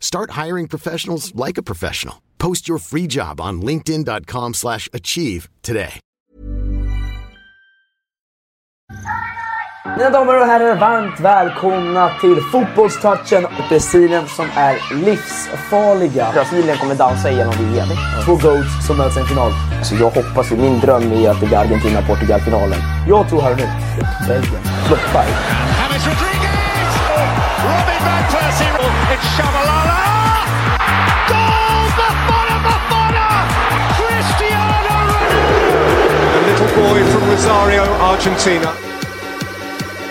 Start hiring professionals like a professional. Post your free job on linkedin.com/achieve slash achieve today. Mina damer och herrar, varmt välkomna till fotbollstouchen. Brasilien som är livsfarliga. Brasilien kommer dansa igenom VM. Två goats som möts i en final. Så jag hoppas ju, min dröm är att det blir Argentina-Portugal-finalen. Jag tror här och nu, Belgien floppar. Robin van Persie! It's Shabalala! Goal! Bafana Bafana! Cristiano Ronaldo! A little boy from Rosario, Argentina.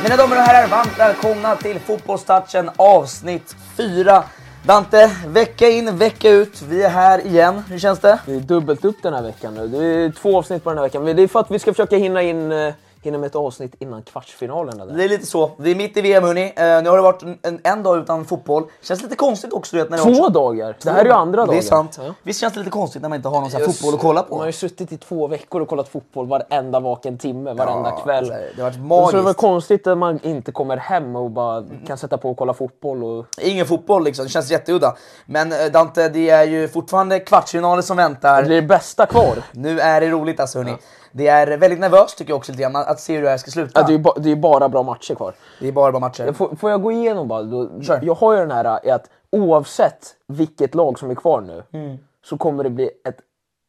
Mina damer och herrar, varmt välkomna till fotbollstouchen avsnitt 4. Dante, vecka in, vecka ut. Vi är här igen. Hur känns det? Det är dubbelt upp den här veckan nu. Det är två avsnitt på den här veckan. Men det är för att vi ska försöka hinna in eh, hinna med ett avsnitt innan kvartsfinalerna. Där. Det är lite så. Vi är mitt i VM hörni. Uh, nu har det varit en, en dag utan fotboll. Känns lite konstigt också. Du vet, när det Två också... dagar! Det här är ju andra dagen. Det är sant. Ja. Visst känns det lite konstigt när man inte har någon här fotboll att kolla på? Man har ju suttit i två veckor och kollat fotboll varenda vaken timme, varenda Ja, kväll. alltså, det har varit Så magiskt. det var konstigt att man inte kommer hem och bara kan sätta på och kolla fotboll. Och... Ingen fotboll liksom, det känns jätteudda. Men eh, Dante, det är ju fortfarande kvartsfinaler som väntar. Det är det bästa kvar. Nu är det roligt alltså hörni. Det är väldigt nervöst tycker jag också lite grann, att se hur det här ska sluta. Ja, det, är ba- det är bara bra matcher kvar. Det är bara bra matcher. Får, får jag gå igenom bara? Då, Kör. Jag har ju den här i att oavsett vilket lag som är kvar nu Mm. så kommer det bli ett,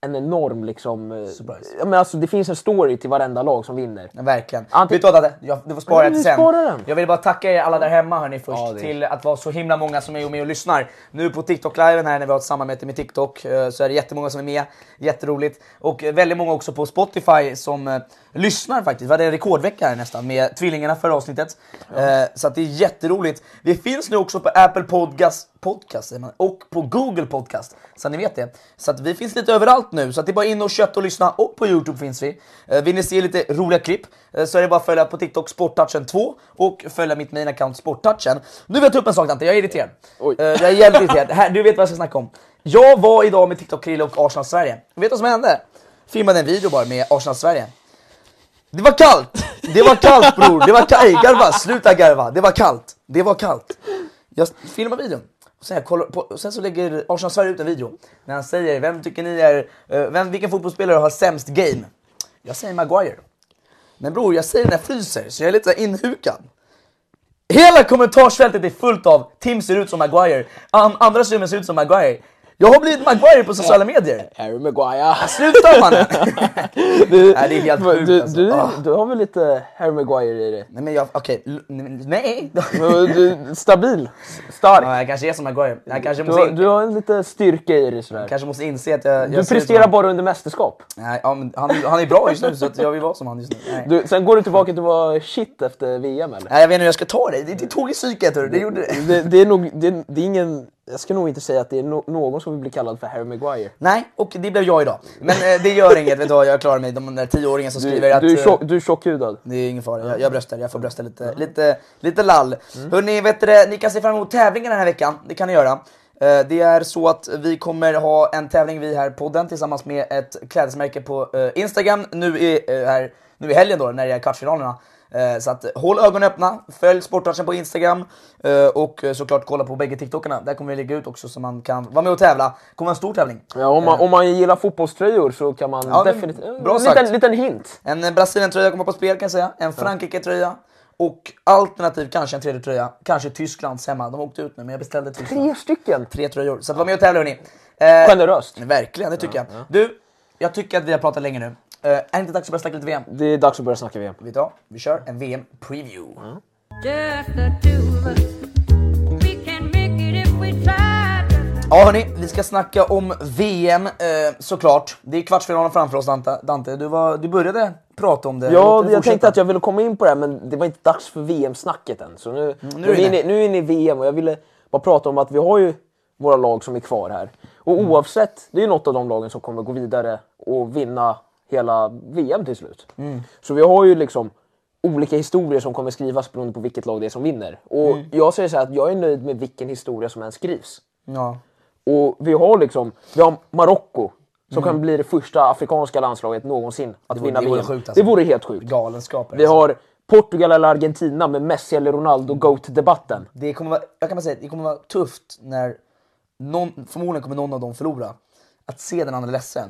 en enorm liksom... eh, Surprise. Ja, men alltså, det finns en story till varenda lag som vinner. Ja, verkligen. Ante- Vet du vad? Jag, du får spara vi sen. den. Jag vill bara tacka er alla där hemma hörni först Ja, till att vara så himla många som är med och lyssnar. Nu på TikTok-liven här när vi har ett samarbete med TikTok eh, så är det jättemånga som är med. Jätteroligt. Och eh, väldigt många också på Spotify som lyssnar faktiskt. Vi hade en rekordvecka här nästan med tvillingarna förra avsnittet. Eh, så att det är jätteroligt. Vi finns nu också på Apple Podcast, podcast man, och på Google Podcast. Så ni vet det. Så att vi finns lite överallt nu. Så att det är bara in och kötta och lyssna. Och på Youtube finns vi. Eh, vill ni se lite roliga klipp eh, så är det bara att följa på TikTok Sporttouchen 2 och följa mitt main account Sporttouchen. Nu vill jag ta upp en sak Dante, jag är irriterad. Oj. Eh, jag är jävligt irriterad. Här, du vet vad jag ska snacka om. Jag var idag med TikTok Krille och Arsenal Sverige. Vet du vad som hände? Filmade en video bara med Arsenal Sverige. Det var kallt! Det var kallt bror! Det var kallt! Ey, garva, sluta garva! Det var kallt! Det var kallt! Jag filmar videon. Och sen, jag kollar på, och sen så lägger Arsenal Sverige ut en video när han säger vem tycker ni är, eh, vem, vilken fotbollsspelare har sämst game? Jag säger Maguire. Men bror, jag säger när jag fryser så jag är lite inhukad. Hela kommentarsfältet är fullt av Tim ser ut som Maguire, andra streamers ser ut som Maguire. Jag har blivit Maguire på sociala medier. Harry Maguire. Sluta mannen! Du, Nej, det är helt sjukt, du, alltså. du, Ah. du har väl lite Harry Maguire i dig? Nej men jag, okej, l- nej. Du, stabil, stark. Ja, jag kanske är som Maguire. Jag kanske Du, måste, in, du har en lite styrka i dig sådär. kanske måste inse att jag... jag Du presterar bara under mästerskap. Nej, ja, men han, han är bra just nu så jag vill vara som han just nu. Nej. Du, sen går du tillbaka till att vara shit efter VM eller? Nej, jag vet inte hur jag ska ta det. Det, det tog i psyket, hörru. det gjorde det. Det, det är nog, det, det är ingen, jag ska nog inte säga att det är no, någon som vill bli kallad för Harry Maguire. Nej, och det blev jag idag. Men eh, det gör inget, vet du vad, jag klarar mig. De där tioåringen som Du, skriver att... du, är, eh, tjock, du är tjockhudad. Det är ingen fara, jag, jag bröstar, jag får brösta lite, lite, lite lall. Hörrni, vet du, ni kan se fram emot tävlingar den här veckan, det kan ni göra. Eh, Det är så att vi kommer ha en tävling vi här på podden tillsammans med ett klädesmärke på eh, Instagram nu i, här, nu i helgen då när det är kvartsfinalerna. Eh, Så att håll ögonen öppna, följ Sporttouchen på Instagram eh, och eh, såklart kolla på bägge TikTokarna. Där kommer vi lägga ut också så man kan vara med och tävla. Det kommer vara en stor tävling. Ja, om, man, om man gillar fotbollströjor så kan man Ja, definitivt... bra en sagt. liten, liten hint. En Brasilien-tröja kommer på spel kan jag säga, en Frankrike-tröja och alternativt kanske en tredje tröja, kanske Tysklands hemma. De åkte ut nu men jag beställde Tyskland. Tre stycken. Tre tröjor. Så att var med och tävla hörni. Eh, Generöst. Verkligen, det tycker jag. Du, jag tycker att vi har pratat länge nu. Eh, är det inte dags att börja snacka lite VM? Det är dags att börja snacka VM. Vet du vad? Vi kör en VM-preview. Ja hörni, vi ska snacka om VM eh, såklart. Det är kvartsfinalen framför oss Dante. Du, var, du började prata om det. Ja, jag tänkte att jag ville komma in på det här men det var inte dags för VM-snacket än. Så nu, nu nu, är inne. nu är inne i VM och jag ville bara prata om att vi har ju våra lag som är kvar här. Och Mm. oavsett, det är ju något av de lagen som kommer gå vidare och vinna hela VM till slut. Mm. Så vi har ju liksom olika historier som kommer skrivas beroende på vilket lag det är som vinner. Och Mm. jag säger så här att jag är nöjd med vilken historia som än skrivs. Ja. Och vi har liksom, vi har Marocko som kan bli det första afrikanska landslaget någonsin att Mm. Vore- vinna det vore VM. sjukt, alltså. Det vore helt sjukt. Galenskaper. Vi alltså. har Portugal eller Argentina med Messi eller Ronaldo GOAT-debatten. Det kommer vara, jag kan bara säga, det kommer vara tufft när någon, förmodligen kommer någon av dem förlora. Att se den andra ledsen.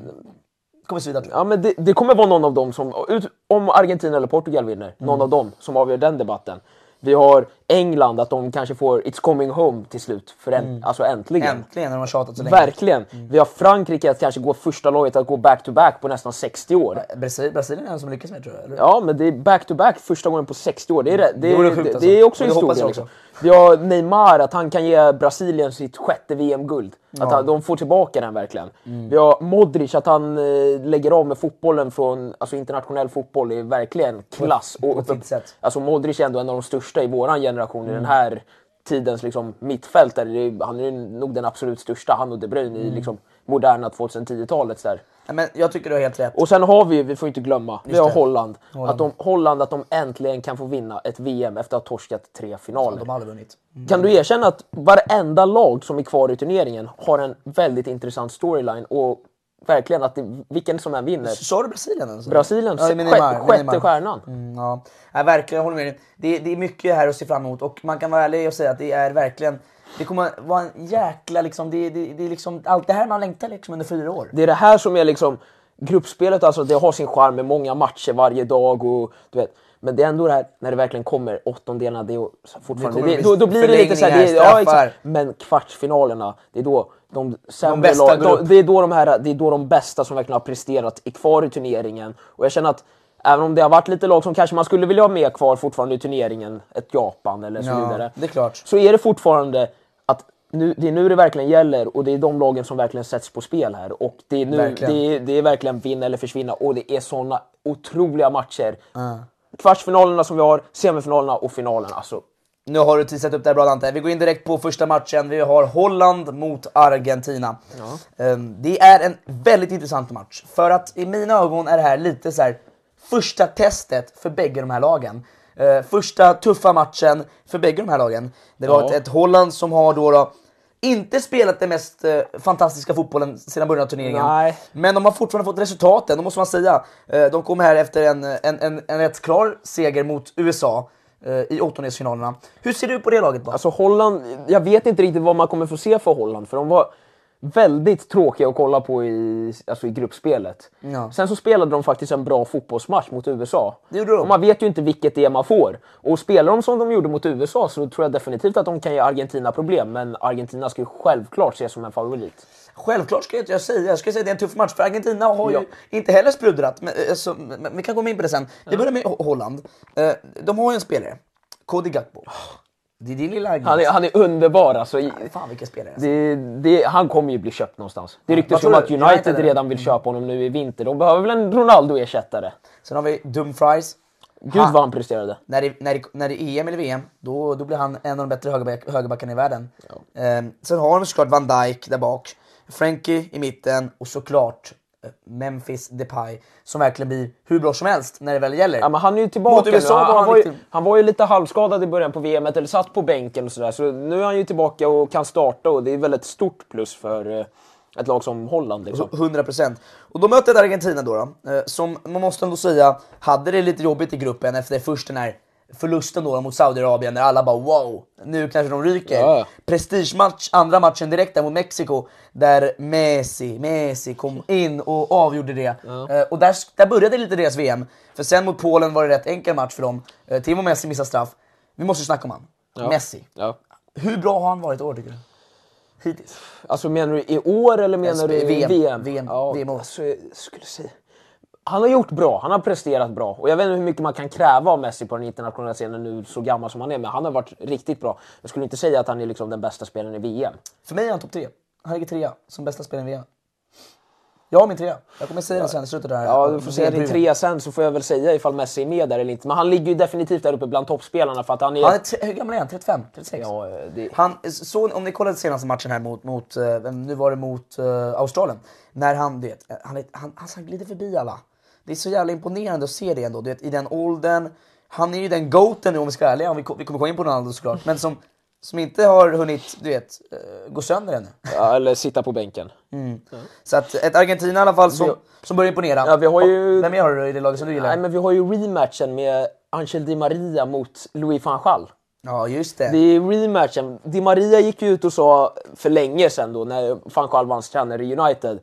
Det kommer svida jag. Ja, men det, det kommer vara någon av dem som, ut, om Argentina eller Portugal vinner, Mm. någon av dem som avgör den debatten. Vi har England, att de kanske får It's coming home till slut, för en, alltså äntligen. Mm. Äntligen när de har tjatat så länge. Verkligen. Vi har Frankrike att kanske gå första laget att gå back-to-back på nästan 60 år. Brasilien, Brasilien är den som lyckas med tror jag. Eller? Ja, men det är back-to-back första gången på 60 år. Det är, det, det, Det vore det, sjukt, det, alltså. är också det historia. Liksom. Vi har Neymar, att han kan ge Brasilien sitt sjätte VM-guld. Att han, de får tillbaka den verkligen. Mm. Vi har Modric, att han eh, lägger av med fotbollen från alltså internationell fotboll. är verkligen klass. på Och, fint sätt. alltså Modric är ändå en av de största i våran generation Mm. i den här tidens liksom, mittfältare. Han är nog den absolut största, han och De Bruyne, Mm. i liksom, moderna 2010-talet. Men jag tycker du har helt rätt. Och sen har vi, vi får inte glömma, vi har. Holland. Holland. Att de, Holland att de äntligen kan få vinna ett VM efter att ha torskat tre finaler. De har vunnit. Kan du erkänna att varenda lag som är kvar i turneringen har en väldigt intressant storyline och verkligen att det, vilken som än vinner. Sa du Brasilien? Alltså? Brasilien, Ja, sjätte, Neymar, sjätte Neymar. stjärnan. Mm, ja. ja, verkligen. Jag håller med dig. Det, det är mycket här att se fram emot och man kan vara ärlig och säga att det är verkligen det kommer vara en jäkla liksom, det, det, det är liksom allt det här man längtar liksom under fyra år. Det är det här som är liksom gruppspelet, alltså det har sin charm med många matcher varje dag och du vet. Men det är ändå det här när det verkligen kommer åttondelarna, det är fortfarande, Det då, då blir det lite så här, det, ja, exakt. Men kvartsfinalerna, det är då de sämre bästa lag- de, det är då de här, det är då de bästa som verkligen har presterat är kvar i turneringen. Och jag känner att även om det har varit lite lag som kanske man skulle vilja ha med kvar fortfarande i turneringen, ett Japan eller så Ja, vidare. det är klart. Så är det fortfarande att nu, det är nu det verkligen gäller och det är de lagen som verkligen sätts på spel här. Och det är, nu, Verkligen. det är, det är verkligen vinna eller försvinna och det är såna otroliga matcher. Kvartsfinalerna som vi har, semifinalerna och finalen. Alltså, Nu har du teasat upp det här bra Dante. Vi går in direkt på första matchen. Vi har Holland mot Argentina. Ehm, Det är en väldigt intressant match. För att i mina ögon är det här lite så här första testet för bägge de här lagen. Eh, första tuffa matchen för bägge de här lagen. Det var Ja. ett, ett Holland som har då, då inte spelat den mest eh, fantastiska fotbollen sedan början av turneringen. Nej. Men de har fortfarande fått resultaten, det måste man säga. Eh, De kom här efter en, en, en, en rätt klar seger mot USA eh, i åttondelsfinalerna. Hur ser du på det laget då? alltså Holland, jag vet inte riktigt vad man kommer få se för Holland för de var väldigt tråkiga att kolla på i, alltså i gruppspelet. Ja. Sen så spelade de faktiskt en bra fotbollsmatch mot USA. Det gjorde de. Och man vet ju inte vilket det är man får. Och spelar de som de gjorde mot USA så tror jag definitivt att de kan ge Argentina problem. Men Argentina ska ju självklart ses som en favorit. Självklart ska jag inte jag säga, jag ska säga att det är en tuff match för Argentina har Ja. ju inte heller sprudrat. Men, eh, så, men vi kan komma in på det sen. Vi börjar med Ho- Holland. Eh, De har ju en spelare, Cody Gakpo. Det är din lilla agent. Han är, han är underbar alltså. I- Fan vilken spelare. alltså. Det, det, han kommer ju bli köpt någonstans. Det ryktas ju om att? United United, redan vill köpa honom nu i vinter. De behöver väl en Ronaldo-ersättare. Sen har vi Dumfries. Gud Han- vad han presterade. När det, när, det, när det är EM eller VM, då, då blir han en av de bättre högerback, högerbackarna i världen. Ehm, sen har de såklart Van Dijk där bak, Frankie i mitten och såklart Memphis Depay som verkligen blir hur bra som helst när det väl gäller. Ja, men han är ju tillbaka Mot USA. Han, var han, var ju, han var ju lite halvskadad i början på VM eller satt på bänken och sådär. Så nu är han ju tillbaka och kan starta och det är väl ett stort plus för eh, ett lag som Holland. Liksom. 100%. Och då möter ett Argentina då, då eh, som man måste ändå säga hade det lite jobbigt i gruppen efter först den här förlusten då mot Saudiarabien när alla bara wow, nu kanske de ryker. Ja. Prestigematch, andra matchen direkt där mot Mexiko där Messi, Messi kom in och avgjorde det. Eh, och där, där började lite deras VM. För sen mot Polen var det rätt enkel match för dem. Eh, Timo Messi missade straff. Vi måste snacka om han. Ja. Messi. Ja. Hur bra har han varit i år tycker du? Hittills. Alltså menar du i år eller menar du VM, VM? VM, ja, VM år. alltså, jag skulle säga... Han har gjort bra, han har presterat bra. Och jag vet inte hur mycket man kan kräva av Messi på den internationella scenen nu, så gammal som han är. Men han har varit riktigt bra. Jag skulle inte säga att han är liksom den bästa spelaren i VM. För mig är han topp tre. Han ligger trea som bästa spelaren i VM. Jag har min trea. Jag kommer säga den sen i slutet där. Ja, du får säga din trea sen så får jag väl säga ifall Messi är med där eller inte. Men han ligger ju definitivt där uppe bland toppspelarna för att han är... Han är hur gammal är han? 35? 36? Ja, det... Han, så, om ni kollar senaste matchen här mot, mot eh, nu var det mot eh, Australien. När han, du vet, eh, han, han, han, han glider förbi alla. Det är så jävla imponerande att se det ändå. Du vet, I den åldern. Han är ju den goaten nu om vi ska vara ärliga. Vi, ko- vi kommer gå in på Ronaldo såklart. Men som, som inte har hunnit, du vet, eh, gå sönder ännu. Ja, eller sitta på bänken. Så att ett Argentina i alla fall som, som börjar imponera. Ja, vi har ju- Vem har du i det laget som du gillar? Nej, men vi har ju rematchen med Angel Di Maria mot Louis van Gaal. Ja, just det. Det är rematchen. Di Maria gick ju ut och sa för länge sedan då när van Gaal vann tränare i United.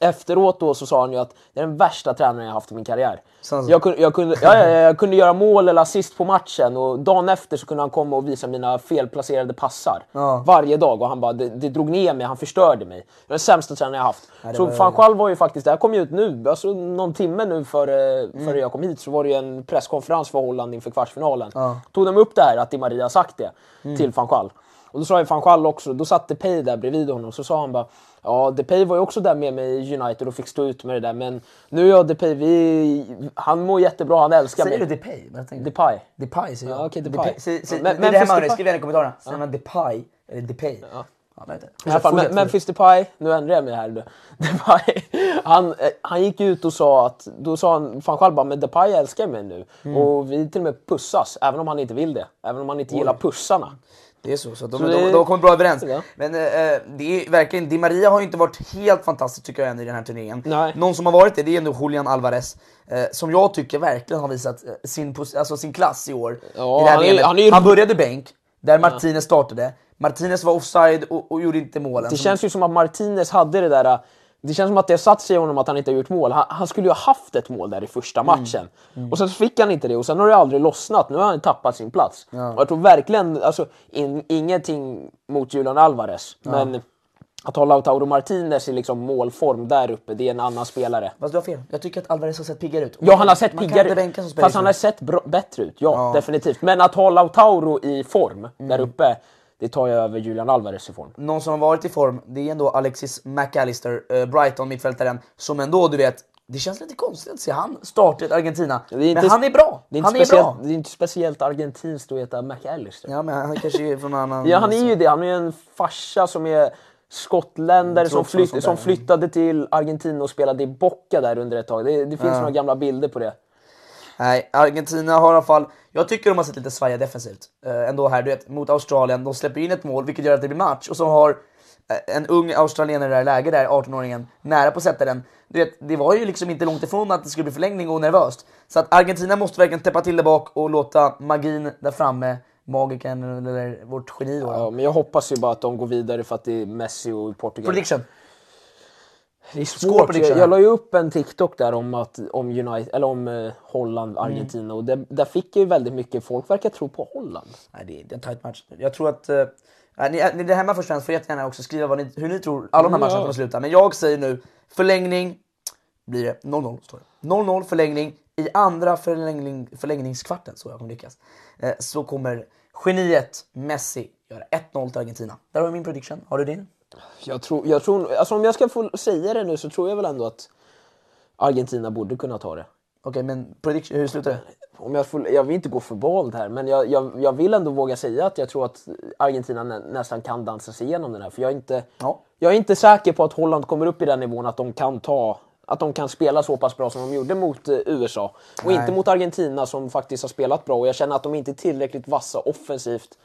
Efteråt då så sa han ju att det är den värsta tränaren jag haft i min karriär. Jag kunde, jag, kunde, ja, ja, ja, jag kunde göra mål eller assist på matchen och dagen efter så kunde han komma och visa mina felplacerade passar. Ja. Varje dag och han bara, det, det drog ner mig, han förstörde mig. Det var den sämsta tränaren jag haft. så van Gaal var ju faktiskt, det här kom ju ut nu, alltså någon timme nu före, Mm. före jag kom hit så var det ju en presskonferens för Holland inför kvartsfinalen. Tog de upp det här att Di Maria sagt det Mm. till van Gaal. Och då sa ju van Gaal också, då satt Depay där bredvid honom, så sa han bara Ja, Depay var ju också där med mig i United och fick stå ut med det där men nu är jag Depay, vi, han mår jättebra, han älskar Säger mig. Depay? Tänkte du? Depay. Depay säger jag. Ja, okej, Depay. Säg- Ja, det men- är det Memphis hörni, Depay. skriv gärna i kommentarerna. Säger man Depay eller Depay? Ja. Ja, inte. I alla fall, Men- Memphis Depay, nu ändrar jag mig här. Depay, han, eh, han gick ut och sa att, då sa han, fan själv bara, men Depay älskar mig nu. Mm. Och vi till och med pussas, även om han inte vill det. Även om han inte gillar pussarna. Det är så, så de, Så de, de, de kommer bra överens. Ja. Men eh, det är verkligen, Di Maria har ju inte varit helt fantastisk tycker jag än i den här turneringen. Nej. Någon som har varit det, det är ändå Julian Alvarez. Eh, som jag tycker verkligen har visat eh, sin, alltså sin klass i år. Ja, i det här han är- han är han började bänk, där Martinez startade. Martinez var offside och, och gjorde inte målen. Det känns ju som att Martinez hade det där... Det känns som att det har satt sig i honom att han inte har gjort mål. Han, han skulle ju ha haft ett mål där i första Mm. matchen. Och sen fick han inte det och sen har det aldrig lossnat. Nu har han tappat sin plats. Och jag tror verkligen, alltså in, ingenting mot Julian Alvarez. Men att ha Lautaro Martinez i liksom målform där uppe, det är en annan spelare. Fast du har fel. Jag tycker att Alvarez har sett piggare ut. Ja, han har sett piggare spelar Fast han har sett bättre ut, ja, definitivt. Men att ha Lautaro i form Mm. där uppe, det tar jag över Julian Alvarez i form. någon som har varit i form, det är ändå Alexis McAllister, eh, Brighton mittfältaren, som ändå du vet, det känns lite konstigt att se han starta ett Argentina. Men han är bra! Det är inte, han är bra! det är inte speciellt argentinskt att heta McAllister. Ja men han kanske är från annan... Ja, han är ju det. Han är ju en farsa som är skotländare Jag tror som, flytt, som där. flyttade till Argentina och spelade i Boca där under ett tag. Det, det finns några gamla bilder på det. Nej, Argentina har i alla fall, jag tycker de har sett lite svaja defensivt. Eh, ändå här, du vet, mot Australien, de släpper in ett mål vilket gör att det blir match och så har eh, en ung australienare där i läge där, 18-åringen, nära på att sätta den. Du vet, det var ju liksom inte långt ifrån att det skulle bli förlängning och nervöst. Så att Argentina måste verkligen täppa till det bak och låta magin där framme, magikern eller vårt geni då. Ja, men jag hoppas ju bara att de går vidare för att det är Messi och Portugal. Prediction. Det är svårt. prediction Jag, la ju upp en TikTok där om, att, om, United, eller om eh, Holland, Argentina och det, där fick jag ju väldigt mycket, folk verkar tro på Holland. Nej, det det är en tight match. Jag tror att... Uh, ni, ni är hemma först och främst får jättegärna också skriva vad ni, hur ni tror alla de här Mm, matcherna kommer sluta. Men jag säger nu förlängning blir det 0-0 står det. 0-0 förlängning. I andra förlängning, förlängningskvarten, så jag kommer lyckas, eh, så kommer geniet Messi göra 1-0 till Argentina. Där har vi min prediction. Har du din? Jag tror, jag tror, alltså om jag ska få säga det nu så tror jag väl ändå att Argentina borde kunna ta det. Okej, men prediction, hur slutar det? Om jag, får, jag vill inte gå för bold här, men jag, jag, jag vill ändå våga säga att jag tror att Argentina nä, nästan kan dansa sig igenom den här. För jag är, inte, Ja. jag är inte säker på att Holland kommer upp i den nivån att de kan ta att de kan spela så pass bra som de gjorde mot eh, USA. Och Nej. inte mot Argentina som faktiskt har spelat bra. Och jag känner att de inte är tillräckligt vassa offensivt.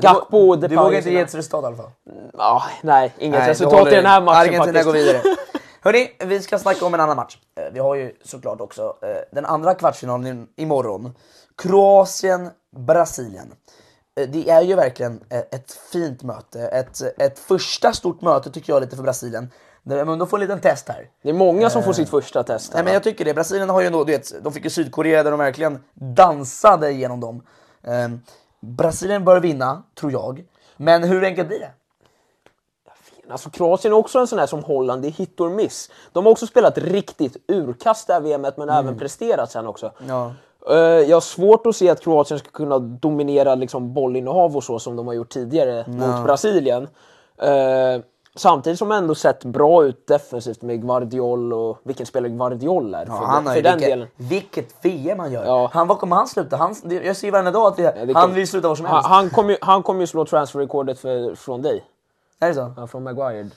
Gakpo Du vågar inte ge ett resultat i alla fall? Ah, nej, inget Nej, resultat i den här matchen Argentina faktiskt. går vidare. Hörni, vi ska snacka om en annan match. Eh, Vi har ju såklart också eh, den andra kvartsfinalen imorgon. Kroatien-Brasilien. Eh, Det är ju verkligen ett fint möte. Ett, ett första stort möte tycker jag lite för Brasilien. Men de får en liten test här. Det är många som får sitt första test. Här, Nej, men jag tycker det. Brasilien har ju ändå, du vet, de fick ju Sydkorea där de verkligen dansade igenom dem. Brasilien bör vinna, tror jag. Men hur enkelt blir det? Alltså Kroatien är också en sån här som Holland, det är hit or miss. De har också spelat riktigt urkast det här VMet men även presterat sen också. Ja. Eh, jag har svårt att se att Kroatien ska kunna dominera liksom, bollinnehav och så som de har gjort tidigare mot Brasilien. Samtidigt som ändå sett bra ut defensivt med Guardiol och vilken spelare Guardiol är. Ja, för han har för den vilket, delen. vilket VM han gör. Ja. Han, var kommer han sluta? Han, jag ser varenda dag att det, det han kom- vill sluta var som Han, helst. han kommer ju, han kommer ju slå transferrekordet från dig. Är det så? Ja, från Maguire.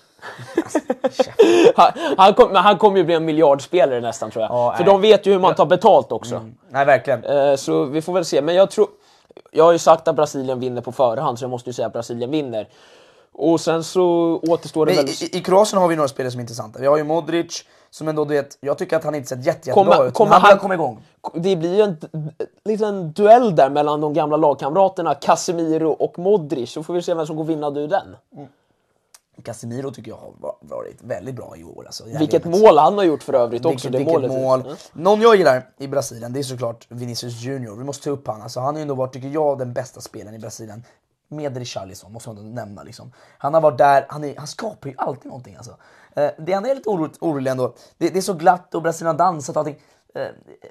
han, han, kom, men han kommer ju bli en miljardspelare nästan tror jag. Ja, för nej. de vet ju hur man tar betalt också. Nej, verkligen. Eh, så vi får väl se. Men jag tror... Jag har ju sagt att Brasilien vinner på förhand så jag måste ju säga att Brasilien vinner. Och sen så återstår det Men väl... i, i, Kroatien har vi några spelare som är intressanta. Vi har ju Modric, som ändå du vet, jag tycker att han inte sett jätte, jättebra Kommer- ut. kommer men han han- komma igång. Det blir ju en liten duell där mellan de gamla lagkamraterna Casemiro och Modric. Så får vi se vem som går vinnande ur den. Casemiro tycker jag har va- varit väldigt bra i år. Alltså, i det Vilket VMet. mål han har gjort för övrigt också. Vilket, det vilket målet. mål. Någon jag gillar i Brasilien, det är såklart Vinicius Junior. Vi måste ta upp han. Alltså, han har ju ändå varit, tycker jag, den bästa spelaren i Brasilien. Med Richarlison, måste man ändå nämna. Liksom. Han har varit där, han, är, han skapar ju alltid någonting. Alltså. Eh, det enda jag är lite orolig, orolig ändå, det, det är så glatt och Brasilien har dansat och allting. Eh,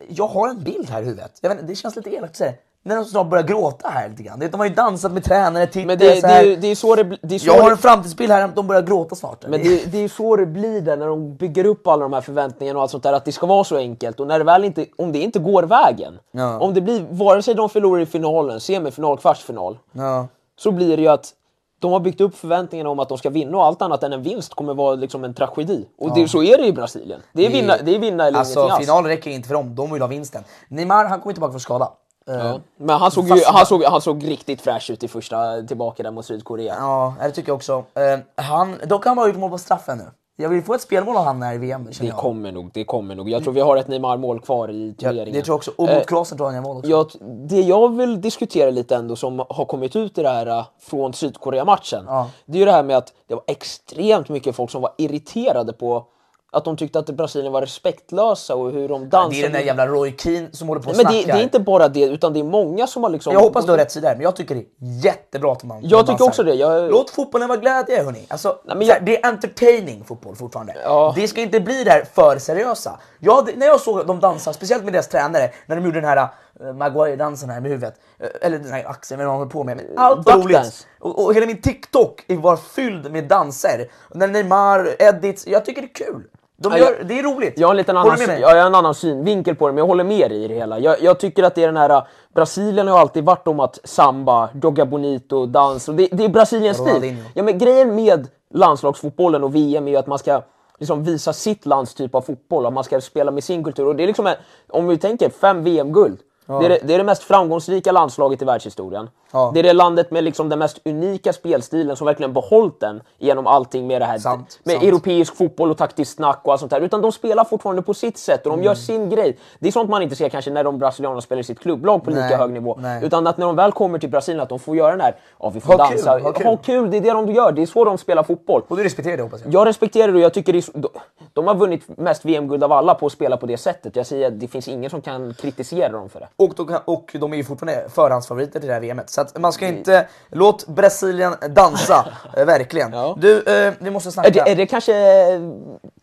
jag har en bild här i huvudet. Vet, det känns lite elakt att säga. När de snart börjar gråta här lite grann. De har ju dansat med tränare, tittare, Men det, så det, är det är så det, det, är så Jag har en framtidsbild här, de börjar gråta snart. Men det, det är så det blir där när de bygger upp alla de här förväntningarna och allt sånt där, att det ska vara så enkelt. Och när det väl inte, om det inte går vägen, Ja. om det blir, vare sig de förlorar i finalen, semifinal, kvartsfinal, Ja. Så blir det ju att de har byggt upp förväntningarna om att de ska vinna och allt annat än en vinst kommer vara liksom en tragedi. Och det, så är det i Brasilien. Det är vinna, det är vinna eller Alltså ingenting alls. final räcker inte för dem, de vill ha vinsten. Neymar han kommer tillbaka från skada. Eh, Ja. Men han såg, ju, han, såg, han såg riktigt fräsch ut i första tillbaka där mot Sydkorea. Ja, det tycker jag också. Eh, han, dock har han bara gjort mål på straffen nu. Jag vill få ett spelmål av han här i VM Det jag. kommer nog, det kommer nog. Jag tror vi har ett Neymar-mål kvar i Ja, turneringen. det tror jag också. Och mot Eh, Kroatien tror jag han mål också. Jag, det jag vill diskutera lite ändå som har kommit ut i det här äh, från Sydkorea-matchen. Ja. Det är ju det här med att det var extremt mycket folk som var irriterade på att de tyckte att Brasilien var respektlösa och hur de dansade. det är den där jävla Roy Keane som håller på och Men det, det är inte bara det, utan det är många som har liksom... Jag hoppas du har rätt sida men jag tycker det är jättebra att man Jag tycker också det, jag- Låt fotbollen vara glädje hörni. Alltså, Nej, jag- Det är entertaining fotboll fortfarande. Ja. Det ska inte bli det här för seriösa. Jag, när jag såg dem dansa, speciellt med deras tränare, när de gjorde den här uh, Maguire-dansen här med huvudet. Eh, eller den här axeln, vad de höll på med. Men allt var roligt. Och, och hela min TikTok var fylld med danser. När Neymar, edits, jag tycker det är kul. De Ja, gör, jag- det är roligt. Jag har en liten annan, syn- jag har en annan synvinkel på det, men jag håller med dig i det hela. Jag, jag tycker att det är den här... Brasilien har alltid varit om att samba, jogga bonito, dans. Och det, det är Brasiliens stil. Ja, men grejen med landslagsfotbollen och VM är ju att man ska liksom visa sitt lands typ av fotboll. Att man ska spela med sin kultur. Och det är liksom, en, om vi tänker fem VM-guld. Det, är det, det är det mest framgångsrika landslaget i världshistorien. Ja. Det är det landet med liksom den mest unika spelstilen som verkligen behållit den genom allting med det här Sant, med sant. europeisk fotboll och taktiskt snack och allt sånt där. Utan de spelar fortfarande på sitt sätt och de Mm. gör sin grej. Det är sånt man inte ser kanske när de brasilianerna spelar i sitt klubblag på lika Nej, hög nivå. nej. Utan att när de väl kommer till Brasilien att de får göra den här, ja vi får Ha kul, dansa, ha kul. ha kul, det är det de gör. Det är så de spelar fotboll. Och du respekterar det hoppas jag. Jag respekterar det och jag tycker det är de, de har vunnit mest VM-guld av alla på att spela på det sättet. Jag säger att det finns ingen som kan kritisera dem för det. Och de, och de är ju fortfarande förhandsfavoriter till det här VMet. Så att man ska inte... Låt Brasilien dansa, eh, verkligen. Ja. Du, eh, vi måste snacka. Är det, är det kanske